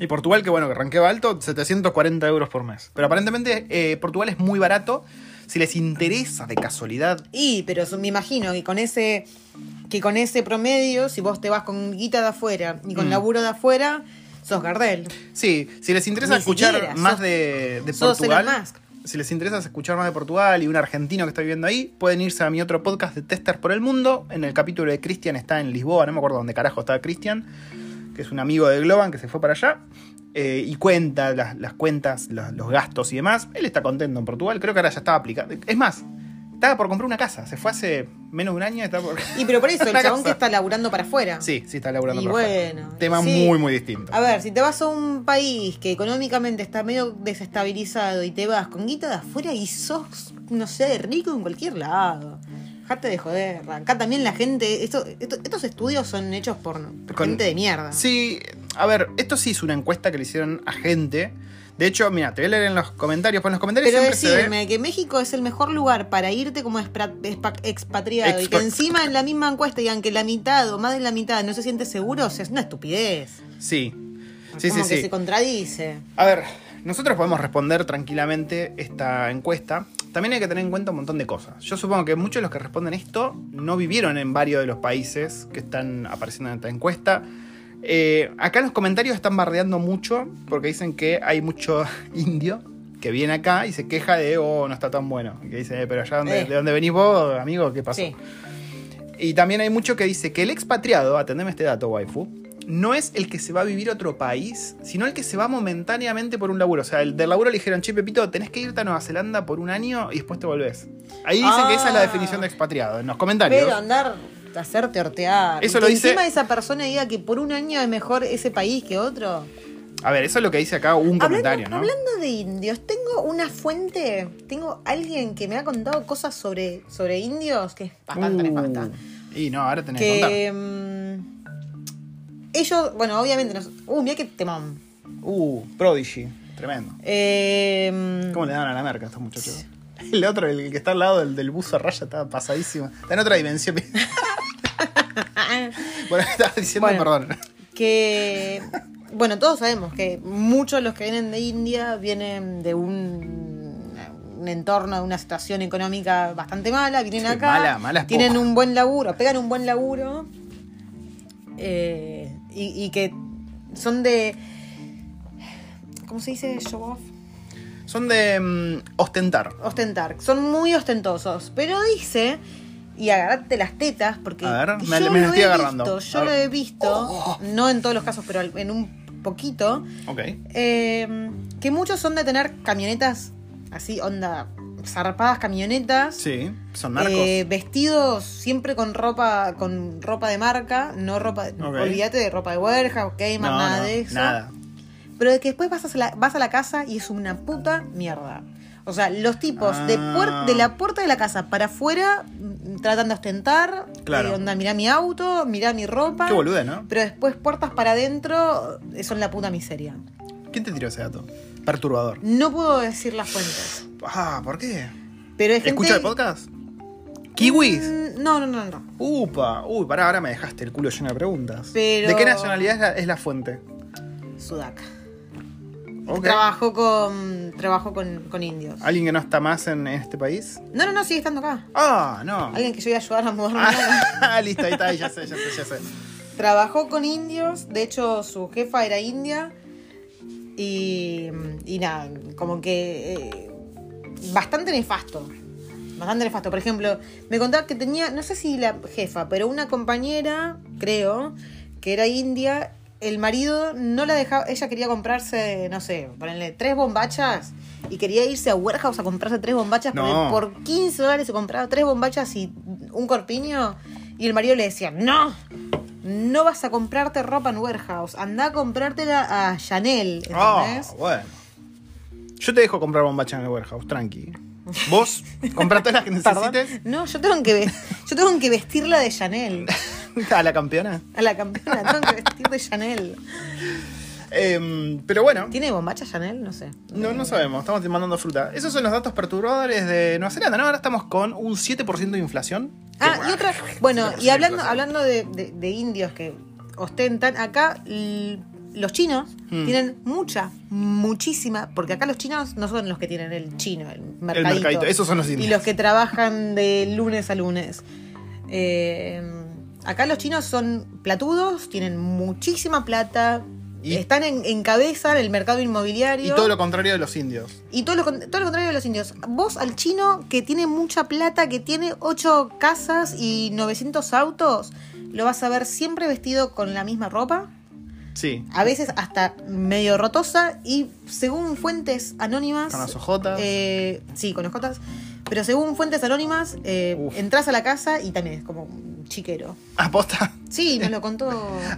Y Portugal, que bueno, que ranqueaba alto, 740 euros por mes. Pero aparentemente eh, Portugal es muy barato. Si les interesa de casualidad. Y, pero me imagino que con ese que con ese promedio, si vos te vas con guita de afuera y con Mm. laburo de afuera, sos Gardel. Sí, si les interesa Ni escuchar siquiera, más sos- de, de sos Portugal. Elon Musk. Si les interesa escuchar más de Portugal y un argentino que está viviendo ahí, pueden irse a mi otro podcast de Testers por el Mundo. En el capítulo de Cristian está en Lisboa, no me acuerdo dónde carajo está Cristian, que es un amigo de Globan que se fue para allá. Eh, y cuenta las, las cuentas, los, los gastos y demás. Él está contento en Portugal, creo que ahora ya estaba aplicado. Es más, estaba por comprar una casa, se fue hace menos de un año. Estaba por... Y pero por eso, [LAUGHS] el chabón casa. que está laburando para afuera. Sí, sí, está laburando Y afuera. bueno, Tema sí. muy, muy distinto. A ver, si te vas a un país que económicamente está medio desestabilizado y te vas con guita de afuera y sos, no sé, rico en cualquier lado. Dejate de joder. Acá también la gente. Esto, esto- estos estudios son hechos por, por Con- gente de mierda. Sí, a ver, esto sí es una encuesta que le hicieron a gente. De hecho, mira, te voy a leer en los comentarios. Pues en los comentarios Pero siempre se ve. decirme que México es el mejor lugar para irte como expatriado y que encima en la misma encuesta digan que la mitad o más de la mitad no se siente seguro, o sea, es una estupidez. Sí. Sí, como sí, que sí. se contradice. A ver, nosotros podemos responder tranquilamente esta encuesta. También hay que tener en cuenta un montón de cosas. Yo supongo que muchos de los que responden esto no vivieron en varios de los países que están apareciendo en esta encuesta. Eh, acá en los comentarios están bardeando mucho porque dicen que hay mucho [LAUGHS] indio que viene acá y se queja de, oh, no está tan bueno. Que dice, "Eh, pero allá donde, Eh. de donde venís vos, amigo, ¿qué pasó? Sí. Y también hay mucho que dice que el expatriado, atendeme este dato, waifu, no es el que se va a vivir a otro país, sino el que se va momentáneamente por un laburo. O sea, el del laburo le dijeron, che, Pepito, tenés que irte a Nueva Zelanda por un año y después te volvés. Ahí dicen que esa es la Ah. definición de expatriado, en los comentarios. Pero andar hacerte hortear. Eso Y lo que dice- encima esa persona diga que por un año es mejor ese país que otro. A ver, eso es lo que dice acá un comentario, ¿no? hablando de indios, tengo una fuente, tengo alguien que me ha contado cosas sobre, sobre indios que es bastante Uh, nefasta. Y no, ahora tenés que contar. Mm, ellos, bueno, obviamente, nos, uh, mira qué temón. Uh, Prodigy, tremendo. Eh, ¿Cómo le dan a la merca a estos muchachos? [LAUGHS] El otro, el que está al lado del, del buzo a raya, está pasadísimo. Está en otra dimensión. [LAUGHS] bueno, estaba diciendo, Bueno. perdón. que bueno todos sabemos que muchos de los que vienen de India vienen de un, un entorno de una situación económica bastante mala vienen Sí, acá mala, mala tienen un buen laburo pegan un buen laburo eh, y, y que son de ¿cómo se dice? show off Son de mm, ostentar. ostentar son muy ostentosos pero dice y agarrate las tetas porque A ver, me- yo me lo estoy he agarrando. visto, yo lo he visto no en todos los casos pero en un poquito Ok. eh, que muchos son de tener camionetas así, onda, zarpadas camionetas. Sí, son narcos. eh, vestidos siempre con ropa con ropa de marca, no ropa, Ok. olvídate de ropa de Warehouse, Kmart, no, nada no, de eso. Nada. Pero de que después vas a, la, vas a la casa y es una puta mierda. O sea, los tipos de, Ah. puer- de la puerta de la casa para afuera mm, tratan de ostentar. Claro. eh, onda, mirá mi auto, mirá mi ropa. Qué bolude, ¿no? Pero después puertas para adentro eh, son la puta miseria. ¿Quién te tiró ese dato? Perturbador. No puedo decir las fuentes. Ah, ¿por qué? Pero gente... ¿Escucha el podcast? ¿Kiwis? Mm, No, no, no, no. Upa, uy, pará, ahora me dejaste el culo lleno de preguntas. Pero- ¿De qué nacionalidad es la, es la fuente? Sudaca. Ok. Trabajó con. Trabajó con, con indios. ¿Alguien que no está más en este país? No, no, no, sigue estando acá. Ah, no. Alguien que yo iba a ayudar a mudarme. Ah, [LAUGHS] listo, ahí está, ahí ya sé, ya sé, ya sé. Trabajó con indios, de hecho su jefa era india. Y, y nada, como que eh, bastante nefasto. Bastante nefasto. Por ejemplo, me contaba que tenía, no sé si la jefa, pero una compañera, creo, que era india. El marido no la dejaba, ella quería comprarse, no sé, ponerle tres bombachas y quería irse a Warehouse a comprarse tres bombachas No. por 15 dólares se compraba tres bombachas y un corpiño. Y el marido le decía, no, no vas a comprarte ropa en Warehouse, anda a comprártela a Chanel, Ah, ¿entendés? bueno. Yo te dejo comprar bombacha en el warehouse, tranqui. Vos, [LAUGHS] comprate las que Perdón. necesites. No, yo tengo que yo tengo que vestirla de Chanel. [LAUGHS] [LAUGHS] a la campeona. A la campeona tengo que vestir de Chanel. Em, pero bueno, ¿Tiene bombacha Chanel? No sé. no, no sabemos, estamos mandando fruta. Esos son los datos perturbadores de Nueva Zelanda, ¿no? Ahora estamos con un 7% de inflación. Ah, y otra. Bueno, y hablando, hablando de, de- de indios que ostentan, acá los chinos Mm. tienen mucha, muchísima, porque acá los chinos no son los que tienen el chino, el El mercadito. mercadito, esos son los y indios. los que trabajan de lunes a lunes. Eh, acá los chinos son platudos, tienen muchísima plata, Y- están en, en cabeza del mercado inmobiliario. Y todo lo contrario de los indios. Y todo lo, todo lo contrario de los indios. Vos al chino que tiene mucha plata, que tiene 8 casas y 900 autos, lo vas a ver siempre vestido con la misma ropa, Sí. a veces hasta medio rotosa y según fuentes anónimas... Con las ojotas. eh, sí, con ojotas. Pero según fuentes anónimas, eh, entras a la casa y también es como chiquero. ¿Aposta? Sí, nos lo [LAUGHS] contó...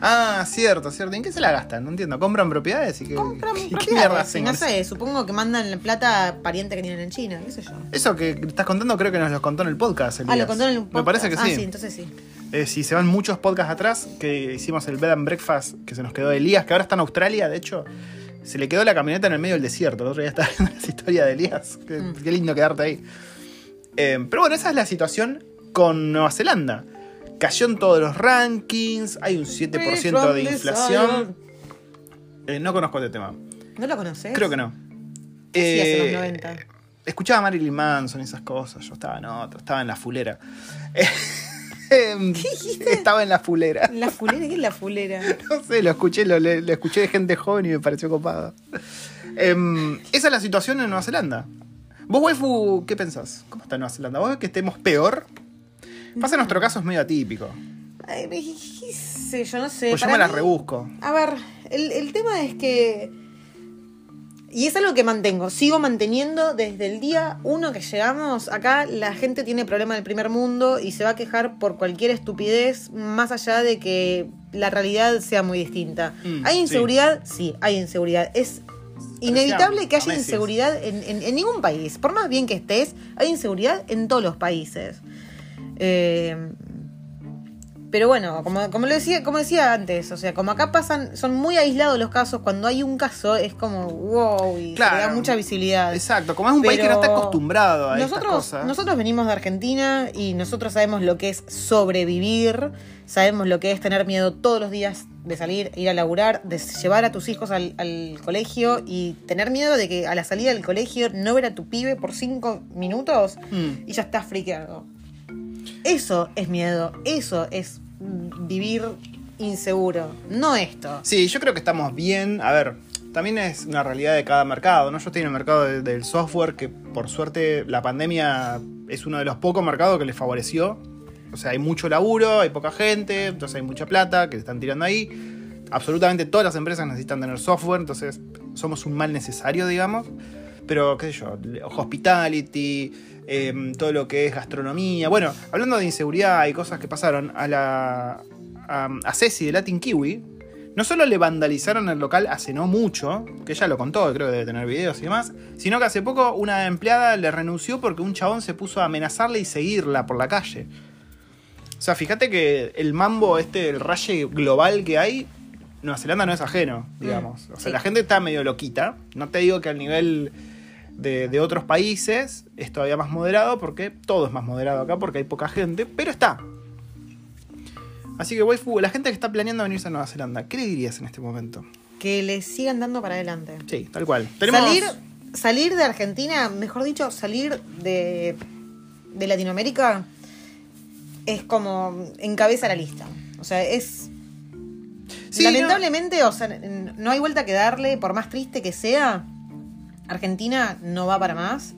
Ah, cierto, cierto. ¿En qué se la gastan? No entiendo. ¿Compran propiedades? ¿Y qué, Compran qué- qué mierda propiedades. hacen no sé, supongo que mandan la plata a parientes que tienen en China, qué sé yo. Eso que estás contando creo que nos lo contó en el podcast. Ah, lo contó en el Me parece que podcast. sí. Ah, sí, entonces sí. Eh, si se van muchos podcasts atrás, que hicimos el Bed and Breakfast, que se nos quedó de Elías, que ahora está en Australia, de hecho, se le quedó la camioneta en el medio del desierto. El otro día estaba [LAUGHS] viendo la historia de Elías. Qué, Mm. qué lindo quedarte ahí. Eh, pero bueno, esa es la situación con Nueva Zelanda. Cayó en todos los rankings, hay un 7% de inflación. Eh, no conozco este tema. ¿No lo conoces? Creo que no. ¿Qué hacías en los Eh, 90? Escuchaba a Marilyn Manson y esas cosas. Yo estaba en otro, estaba en la fulera. [LAUGHS] Em, Estaba en la fulera. La fulera, ¿qué es la fulera? [LAUGHS] No sé, lo escuché, lo escuché de gente joven y me pareció copado. Em, esa es la situación en Nueva Zelanda. Vos, waifu, ¿qué pensás? ¿Cómo está Nueva Zelanda? ¿Vos ves que estemos peor? Pasa en nuestro caso es medio atípico. Ay, qué sé yo, no sé. Pues yo me la mí- rebusco. A ver, el, el tema es que. Y es algo que mantengo, sigo manteniendo desde el día uno que llegamos. Acá la gente tiene problemas del primer mundo y se va a quejar por cualquier estupidez, más allá de que la realidad sea muy distinta. Mm, ¿Hay inseguridad? Sí. hay inseguridad. Es inevitable que haya inseguridad en, en- en ningún país. Por más bien que estés, hay inseguridad en todos los países. Eh, pero bueno, como, como lo decía, como decía antes, o sea, como acá pasan, son muy aislados los casos, cuando hay un caso es como wow y Claro. da mucha visibilidad. Exacto, como es un país que no está Pero acostumbrado a nosotros, cosas. nosotros venimos de Argentina y nosotros sabemos lo que es sobrevivir, sabemos lo que es tener miedo todos los días de salir, ir a laburar, de llevar a tus hijos al, al colegio y tener miedo de que a la salida del colegio no ver a tu pibe por cinco minutos Mm. y ya estás friqueado. Eso es miedo, eso es vivir inseguro, no esto. Sí, yo creo que estamos bien. A ver, también es una realidad de cada mercado, ¿no? Yo estoy en el mercado de- del software que por suerte la pandemia es uno de los pocos mercados que les favoreció. O sea, hay mucho laburo, hay poca gente, entonces hay mucha plata que están tirando ahí. Absolutamente todas las empresas necesitan tener software, entonces somos un mal necesario, digamos. Pero, qué sé yo, hospitality, em, todo lo que es gastronomía. Bueno, hablando de inseguridad y cosas que pasaron, a la. a, a Ceci de Latin Kiwi, no solo le vandalizaron el local hace no mucho, que ella lo contó, creo que debe tener videos y demás, sino que hace poco una empleada le renunció porque un chabón se puso a amenazarle y seguirla por la calle. O sea, fíjate que el mambo, este, el raye global que hay, Nueva Zelanda no es ajeno, digamos. O sea, sí. la gente está medio loquita. No te digo que al nivel de, de otros países es todavía más moderado, porque todo es más moderado acá, porque hay poca gente, pero está. Así que, waifu, la gente que está planeando venirse a Nueva Zelanda, ¿qué le dirías en este momento? Que le sigan dando para adelante. Sí, tal cual. Tenemos... Salir, salir de Argentina, mejor dicho, salir de, de Latinoamérica es como encabeza la lista. O sea, es. Sí, lamentablemente, o sea, no hay vuelta que darle, por más triste que sea, Argentina no va para más.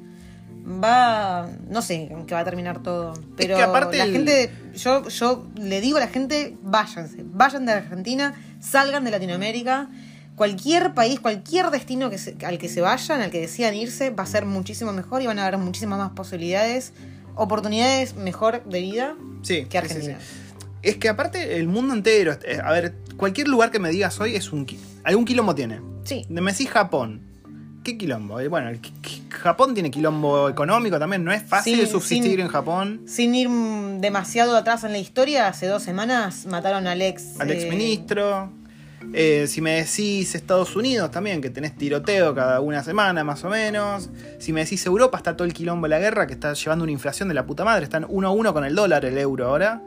Va, no sé en qué va a terminar todo, pero que aparte la el- gente, yo, yo le digo a la gente, váyanse, vayan de Argentina, salgan de Latinoamérica, cualquier país, cualquier destino que se- al que se vayan, al que decidan irse, va a ser muchísimo mejor y van a haber muchísimas más posibilidades, oportunidades mejor de vida Sí, que sí, sí, sí. Argentina. Es que aparte el mundo entero, eh, a ver, cualquier lugar que me digas hoy es un... Algún quilombo tiene. Sí. Me decís Japón. ¿Qué quilombo? Eh, Bueno, el Japón tiene quilombo económico también, no es fácil Sin- subsistir sin- en Japón. Sin ir demasiado atrás en la historia, hace dos semanas mataron al ex. Al eh, ex ministro. Eh, si me decís Estados Unidos también, que tenés tiroteo cada una semana más o menos. Si me decís Europa, está todo el quilombo de la guerra, que está llevando una inflación de la puta madre. Están uno a uno con el dólar, el euro ahora.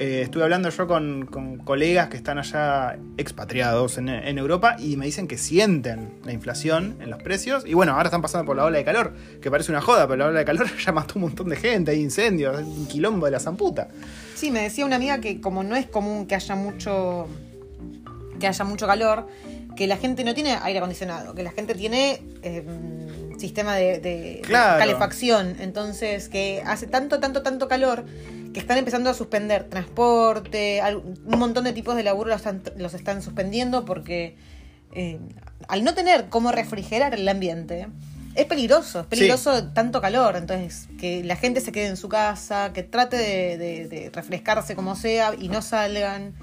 Eh, estuve hablando yo con, con colegas que están allá expatriados en, en Europa y me dicen que sienten la inflación en los precios. Y bueno, ahora están pasando por la ola de calor, que parece una joda, pero la ola de calor [LAUGHS] ya mató un montón de gente, hay incendios, hay un quilombo de la zamputa. Sí, me decía una amiga que como no es común que haya mucho que haya mucho calor, que la gente no tiene aire acondicionado, que la gente tiene eh, sistema de, de Claro. calefacción, entonces que hace tanto, tanto, tanto calor que están empezando a suspender transporte, un montón de tipos de laburo los están, los están suspendiendo porque eh, al no tener cómo refrigerar el ambiente, es peligroso, es peligroso tanto calor, entonces que la gente se quede en su casa, que trate de, de- de refrescarse como sea y no salgan.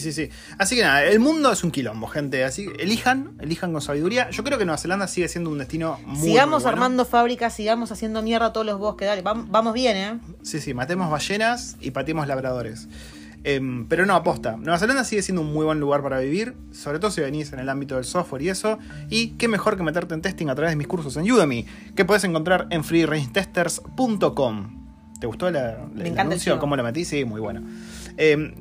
Sí, sí, sí. Así que nada, el mundo es un quilombo, gente. Así que elijan, elijan con sabiduría. Yo creo que Nueva Zelanda sigue siendo un destino muy sigamos muy bueno. armando fábricas, sigamos haciendo mierda a todos los bosques, dale, vam- vamos bien, ¿eh? Sí, sí, matemos ballenas y pateemos labradores. Em, pero no, aposta. Nueva Zelanda sigue siendo un muy buen lugar para vivir, sobre todo si venís en el ámbito del software y eso. Y qué mejor que meterte en testing a través de mis cursos en Udemy, que puedes encontrar en freerangetesters.com. ¿Te gustó la, la- Me el encanta anuncio? ¿Cómo lo metí? Sí, muy bueno. Em,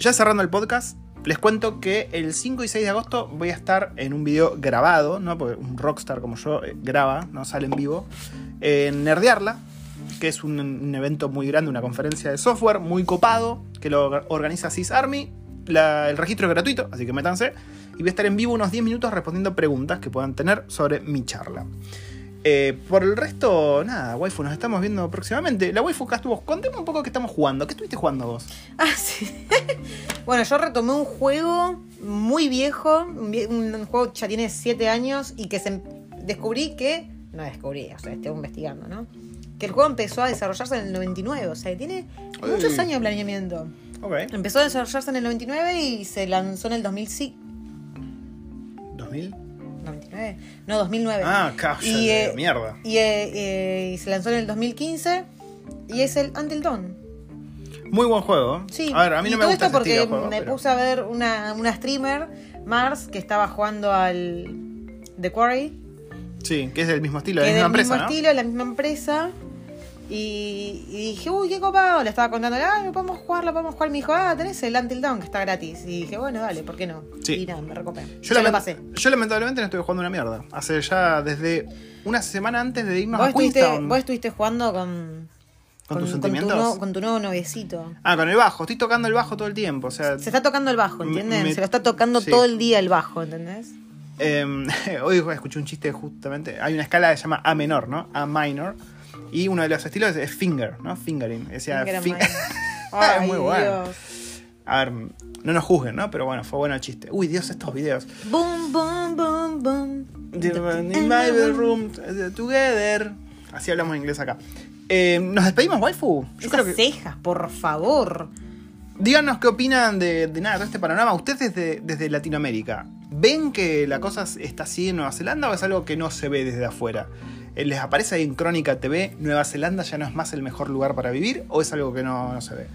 ya cerrando el podcast, les cuento que el 5 y 6 de agosto voy a estar en un video grabado, ¿no? Porque un rockstar como yo eh, graba, no sale en vivo, en Nerdearla, que es un, evento muy grande, una conferencia de software muy copado, que lo or- organiza Sys Army. El registro es gratuito, así que métanse. Y voy a estar en vivo unos 10 minutos respondiendo preguntas que puedan tener sobre mi charla. Eh, por el resto, nada, waifu, nos estamos viendo próximamente. La waifu acá estuvo. Contemos un poco qué estamos jugando. ¿Qué estuviste jugando vos? [LAUGHS] Ah, sí. [LAUGHS] bueno, yo retomé un juego muy viejo, un, vie- un juego que ya tiene 7 años y que se descubrí que, no descubrí, o sea, estoy investigando, ¿no? Que el juego empezó a desarrollarse en el 99, o sea, tiene muchos años de planeamiento. Ok. Empezó a desarrollarse en el 99 y se lanzó en el 2005. ¿2000? 99, no, 2009. Ah, Y, de eh, mierda. Y, eh, eh, y se lanzó en el 2015 y es el Until Dawn. Muy buen juego. Sí, A ver, a mí y no me todo gusta esto porque juego, me pero- puse a ver una, una streamer, Mars, que estaba jugando al The Quarry, Sí, que es del mismo estilo, que de es la del misma mismo empresa, ¿no? estilo, la misma empresa. Y, y dije, uy, qué copado. Le estaba contando, ah, no podemos jugar, lo podemos jugar. Me dijo, ah, tenés el Until Dawn que está gratis. Y dije, bueno, dale, ¿por qué no? Sí. Y nada, me recopé. Yo, Ya lo lament- pasé. yo lamentablemente no estoy jugando una mierda. Hace ya desde una semana antes de irnos Vos a estuviste, Queenstown. vos estuviste jugando con. ¿Con tus tu sentimientos? con tu nuevo noviecito. Ah, con el bajo. Estoy tocando el bajo todo el tiempo. O sea, Se está tocando el bajo, ¿entienden? Me- Se lo está tocando sí. todo el día el bajo, ¿entendés? em, [LAUGHS] hoy escuché un chiste justamente. Hay una escala que se llama A menor, ¿no? A minor. Y uno de los estilos es finger, ¿no? Fingering. And fin- Mine. Ah, Ay, muy bueno. A ver, no nos juzguen, ¿no? Pero bueno, fue bueno el chiste. Uy, Dios, estos videos. Boom, boom, boom, boom. In my bedroom, together. Así hablamos en inglés acá. Eh, ¿Nos despedimos, waifu? Yo Esas creo que. cejas, por favor. Díganos qué opinan de, de nada, de este panorama. Ustedes desde, desde Latinoamérica, ¿ven que la cosa está así en Nueva Zelanda o es algo que no se ve desde afuera? Eh, ¿Les aparece ahí en Crónica TV, Nueva Zelanda ya no es más el mejor lugar para vivir o es algo que no, no se ve?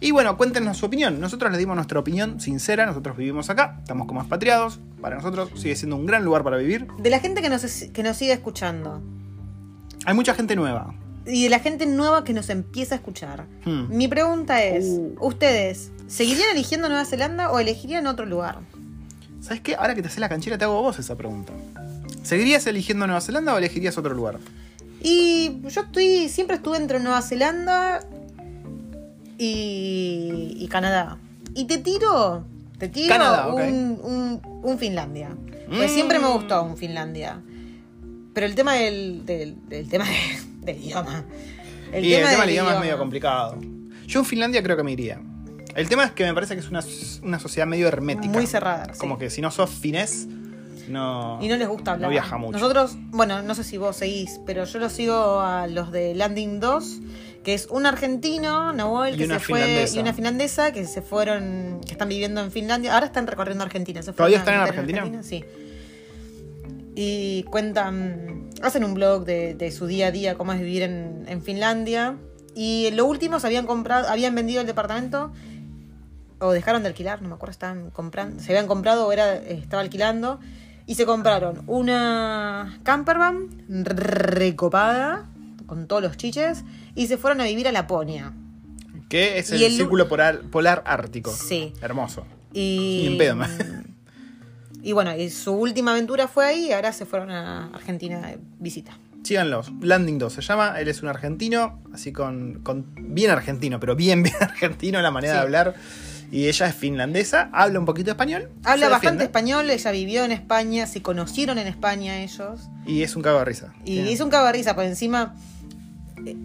Y bueno, cuéntenos su opinión. Nosotros les dimos nuestra opinión sincera, nosotros vivimos acá, estamos como expatriados. Para nosotros sigue siendo un gran lugar para vivir. De la gente que nos, que nos sigue escuchando. Hay mucha gente nueva. Y de la gente nueva que nos empieza a escuchar. Hmm. Mi pregunta es, Uh. ¿ustedes seguirían eligiendo Nueva Zelanda o elegirían otro lugar? ¿Sabes qué? Ahora que te haces la canchera te hago vos esa pregunta. ¿Seguirías eligiendo Nueva Zelanda o elegirías otro lugar? Y yo estoy, siempre estuve entre Nueva Zelanda y, y Canadá. Y te tiro, te tiro Canadá, un, un- un Finlandia. Porque Mm. siempre me gustó un Finlandia. Pero el tema del, del, del tema de- del idioma. El y el tema del idioma es medio complicado. Yo en Finlandia creo que me iría. El tema es que me parece que es una, una sociedad medio hermética. Muy cerrada. sí. Como que si no sos finés, no. Y no les gusta hablar. No viaja mucho. Nosotros, bueno, no sé si vos seguís, pero yo lo sigo a los de Landing 2, que es un argentino, Nahuel, que se fue, y una finlandesa que se fueron, que están viviendo en Finlandia. Ahora están recorriendo Argentina. se ¿Todavía están en Argentina? Sí. Y cuentan, hacen un blog de, de su día a día, cómo es vivir en, en Finlandia. Y lo último, se habían comprado, habían vendido el departamento o dejaron de alquilar, no me acuerdo, estaban comprando, se habían comprado o era, estaba alquilando. Y se compraron una campervan recopada, con todos los chiches, y se fueron a vivir a Laponia. Que es el, Y el- círculo polar, polar ártico. Sí. Hermoso. Y, en pedo, [LAUGHS] y bueno, y su última aventura fue ahí y ahora se fueron a Argentina de visita. Síganlos. Landing 2 se llama. Él es un argentino, así con, con bien argentino, pero bien, [LAUGHS] bien argentino la manera de hablar. Y ella es finlandesa, habla un poquito español. Habla bastante español, ella vivió en España, se conocieron en España ellos. Y es un cago de risa. Y es un cago de risa, por encima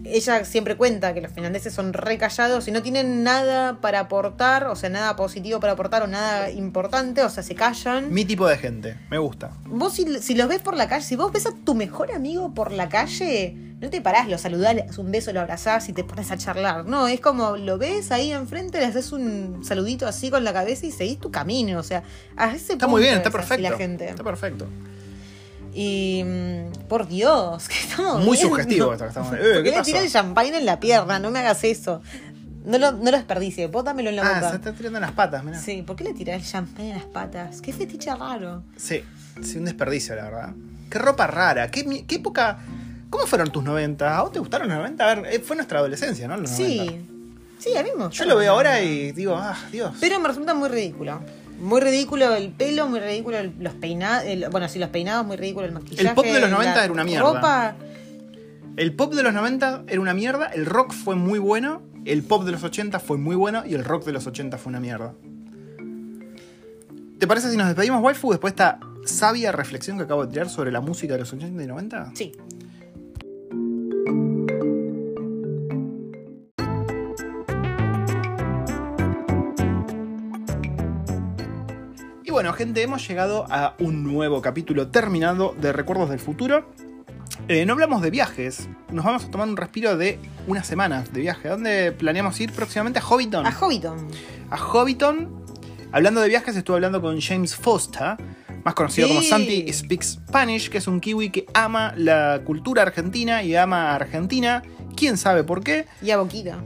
ella siempre cuenta que los finlandeses son re callados y no tienen nada para aportar, o sea, nada positivo para aportar o nada importante, o sea, se callan. Mi tipo de gente. Me gusta. Vos si, si los ves por la calle, si vos ves a tu mejor amigo por la calle, no te parás, lo saludás, un beso, lo abrazás y te pones a charlar. No, es como lo ves ahí enfrente, le haces un saludito así con la cabeza y seguís tu camino. O sea, a ese Está muy bien, punto está perfecto. la gente. Está perfecto. Y mm, por Dios, [LAUGHS] que estamos Muy viendo? sugestivo esto que estamos- Eh, ¿Por ¿qué le tiré el champagne en la pierna? No me hagas eso. No lo, no lo desperdicie, bótamelo en la Ah, boca. se está tirando en las patas, mirá. Sí, ¿por qué le tirás el champagne en las patas? Qué fetiche raro. Sí, sí, un desperdicio, la verdad. Qué ropa rara, qué, qué época. ¿Cómo fueron tus 90? ¿A vos te gustaron los 90? A ver, eh, fue nuestra adolescencia, ¿no? Los 90. Sí. Sí, a mí me Yo lo veo ahora y digo, ah, Dios. Pero me resulta muy ridículo. Muy ridículo el pelo, muy ridículo el- los peinados. Bueno, sí, los peinados, muy ridículo el maquillaje. El pop de los 90 la era una mierda. Ropa. El pop de los 90 era una mierda, el rock fue muy bueno, el pop de los 80 fue muy bueno y el rock de los 80 fue una mierda. ¿Te parece si nos despedimos, waifu, después de esta sabia reflexión que acabo de tirar sobre la música de los 80 y 90? Sí. Bueno, gente, hemos llegado a un nuevo capítulo terminado de Recuerdos del Futuro. Eh, no hablamos de viajes, nos vamos a tomar un respiro de unas semanas de viaje. ¿A dónde planeamos ir próximamente? A Hobbiton. A Hobbiton. a Hobbiton. Hablando de viajes, estuve hablando con James Foster, más conocido Sí. como Santi Speaks Spanish, que es un kiwi que ama la cultura argentina y ama a Argentina. ¿Quién sabe por qué? Y a Boquita.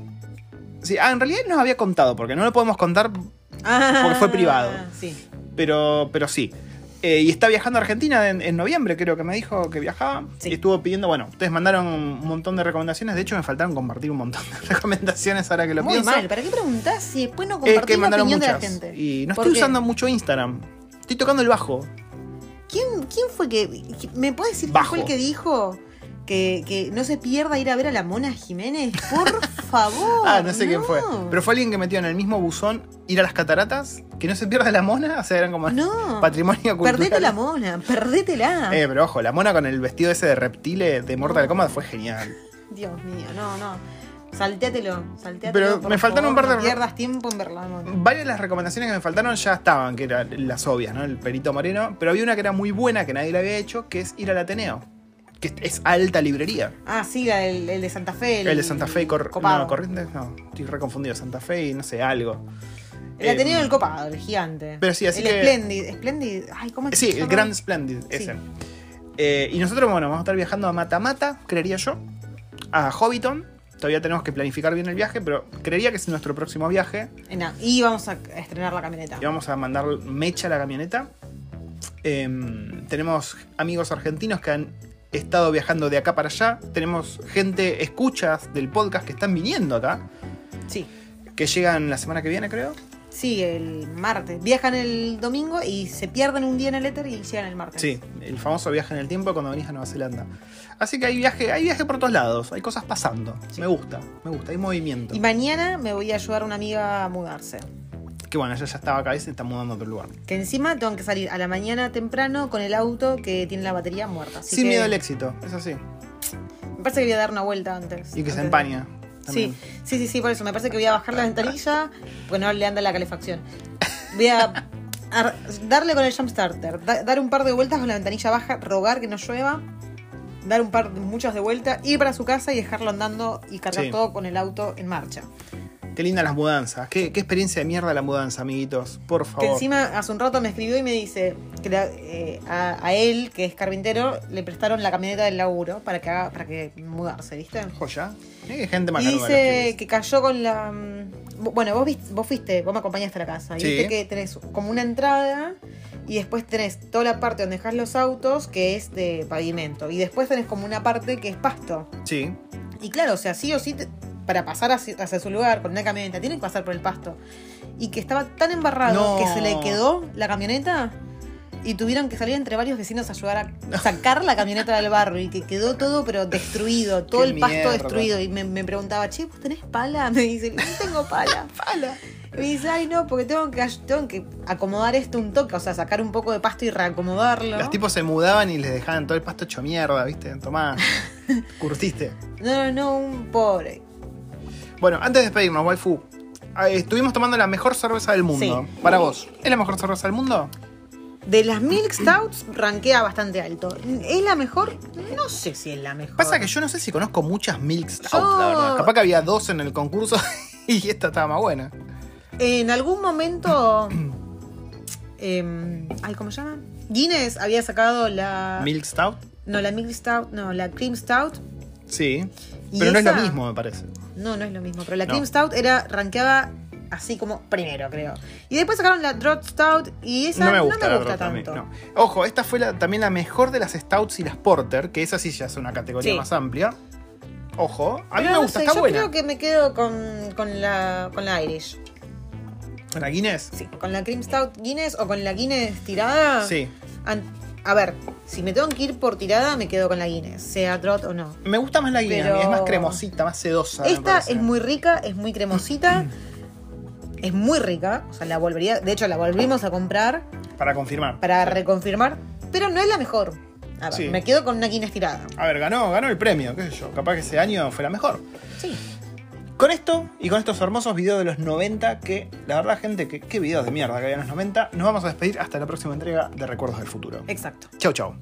Sí, ah, en realidad nos había contado, porque no lo podemos contar, Porque fue privado. Sí. Pero, pero sí. Eh, y está viajando a Argentina en, en noviembre, creo que me dijo que viajaba. Sí. Y estuvo pidiendo, bueno, ustedes mandaron un montón de recomendaciones. De hecho, me faltaron compartir un montón de [LAUGHS] recomendaciones ahora que lo Muy pienso. mal. ¿Para qué preguntás si después no Es compartís que la mandaron opinión muchas. de la gente? Y no ¿Por estoy qué? usando mucho Instagram. Estoy tocando el bajo. ¿Quién, ¿Quién fue que.? que- ¿Me puede decir quién Bajo. fue el que dijo que, que no se pierda ir a ver a la Mona Jiménez? Por [LAUGHS] favor. Ah, no sé quién fue. Pero fue alguien que metió en el mismo buzón ir a las cataratas, que no se pierda la mona, o sea, eran como No. patrimonio cultural. Perdete la mona, perdétela. Eh, pero ojo, la mona con el vestido ese de reptile de Mortal Kombat fue genial. Dios mío, no, no. Saltéatelo, saltéatelo. Pero por me faltaron favor, un par de- No pierdas tiempo en ver la mona. Varias de las recomendaciones que me faltaron ya estaban, que eran las obvias, ¿no? El perito moreno. Pero había una que era muy buena, que nadie la había hecho, que es ir al Ateneo. Que es- alta librería. Ah, sí, del- el, de Santa Fe. El, de Santa Fe y Cor Copado. no, Corrientes, no, estoy reconfundido. Santa Fe y no sé, algo. El Ateneo Eh, del Copado, el gigante. pero sí, así el que- Splendid. Splendid. Ay, ¿cómo es Sí, el? Grand Splendid, ese. Eh, y nosotros, bueno, vamos a estar viajando a Matamata, creería yo, a Hobbiton. Todavía tenemos que planificar bien el viaje, pero creería que es nuestro próximo viaje. No, Y vamos a estrenar la camioneta. Y vamos a mandar mecha a la camioneta. Em, tenemos amigos argentinos que han estado viajando de acá para allá. Tenemos gente, escuchas del podcast que están viniendo acá, Sí. que llegan la semana que viene, creo. Sí, el martes. Viajan el domingo y se pierden un día en el éter y llegan el martes. Sí, el famoso viaje en el tiempo cuando venís a Nueva Zelanda. Así que hay viaje, hay viaje por todos lados, hay cosas pasando. Me gusta, me gusta, hay movimiento. Y mañana me voy a ayudar a una amiga a mudarse. Que bueno, ella ya estaba acá y se está mudando a otro lugar. Que encima tengo que salir a la mañana temprano con el auto que tiene la batería muerta. Sin que miedo al éxito, es así. Me parece que voy a dar una vuelta antes. Y que se antes empaña. Sí, también. sí, sí, sí, por eso. Me parece que voy a bajar la ventanilla porque no le anda la calefacción. Voy a, [LAUGHS] darle con el jump starter, da- dar un par de vueltas con la ventanilla baja, rogar que no llueva, dar un par, muchas de vueltas, ir para su casa y dejarlo andando y cargar Sí. todo con el auto en marcha. Qué linda las mudanzas. Qué, qué experiencia de mierda la mudanza, amiguitos. Por Que favor. encima hace un rato me escribió y me dice que la- eh, a, a él, que es carpintero, le prestaron la camioneta del laburo para que haga, para que mudarse, ¿viste? Joya. Hay gente Y macanuda. dice que cayó con la. mm, Bueno, vos, viste- vos fuiste, vos me acompañaste a la casa. Y Sí. viste que tenés como una entrada y después tenés toda la parte donde dejás los autos que es de pavimento. Y después tenés como una parte que es pasto. Sí. Y claro, o sea, sí o sí, te- para pasar hacia, hacia su lugar con una camioneta, tiene que pasar por el pasto. Y que estaba tan embarrado No. que se le quedó la camioneta y tuvieron que salir entre varios vecinos a ayudar a sacar la camioneta del barrio y que quedó todo pero destruido, [LAUGHS] todo Qué el pasto mierda. destruido. Y me, me preguntaba, che, ¿vos tenés pala? [LAUGHS] Me dice, no tengo pala. [LAUGHS] Pala. Y me dice, ay no, porque tengo que, tengo que acomodar esto un toque, o sea, sacar un poco de pasto y reacomodarlo. Los tipos se mudaban y les dejaban todo el pasto hecho mierda, ¿viste? Tomá. Curtiste. No, no, no, un pobre. Bueno, antes de despedirnos, waifu. eh, Estuvimos tomando la mejor cerveza del mundo. Sí. Para vos, ¿es la mejor cerveza del mundo? De las Milk Stouts rankea bastante alto. ¿Es la mejor? No sé si es la mejor. Pasa que yo no sé si conozco muchas Milk Stout, Yo- la verdad. Capaz que había dos en el concurso [LAUGHS] y esta estaba más buena. En algún momento. [CLEARS THROAT] ay, ¿cómo se llama? Guinness había sacado la. Milk Stout, No, la Milk Stout, no, la Cream Stout. sí. ¿Y Pero no es lo mismo, me parece. No, no es lo mismo. Pero la No. Cream Stout era rankeaba así como primero, creo. Y después sacaron la Draught Stout y esa no me no gusta, también, tanto. no. Ojo, esta fue la- también la mejor de las Stouts y las Porter, que esa sí ya es una categoría Sí. más amplia. Ojo, a mí me gusta, sé, está yo buena. creo que me quedo con, con la, con la Irish. ¿Con la Guinness? Sí, con la Cream Stout Guinness o con la Guinness tirada. Sí. A ver, si me tengo que ir por tirada, me quedo con la Guinness, sea Draught o no. Me gusta más la Guinness, Pero- es más cremosita, más sedosa. Esta es muy rica, es muy cremosita. [CLEARS THROAT] es muy rica. O sea, la volvería. De hecho, la volvimos a comprar Para confirmar. para reconfirmar. Pero no es la mejor. A ver, Sí. me quedo con una Guinness tirada. A ver, ganó, ganó el premio, qué sé yo. Capaz que ese año fue la mejor. Sí. Con esto y con estos hermosos videos de los 90, que la verdad, gente, que qué videos de mierda que había en los 90, nos vamos a despedir hasta la próxima entrega de Recuerdos del Futuro. Exacto. Chau, chau.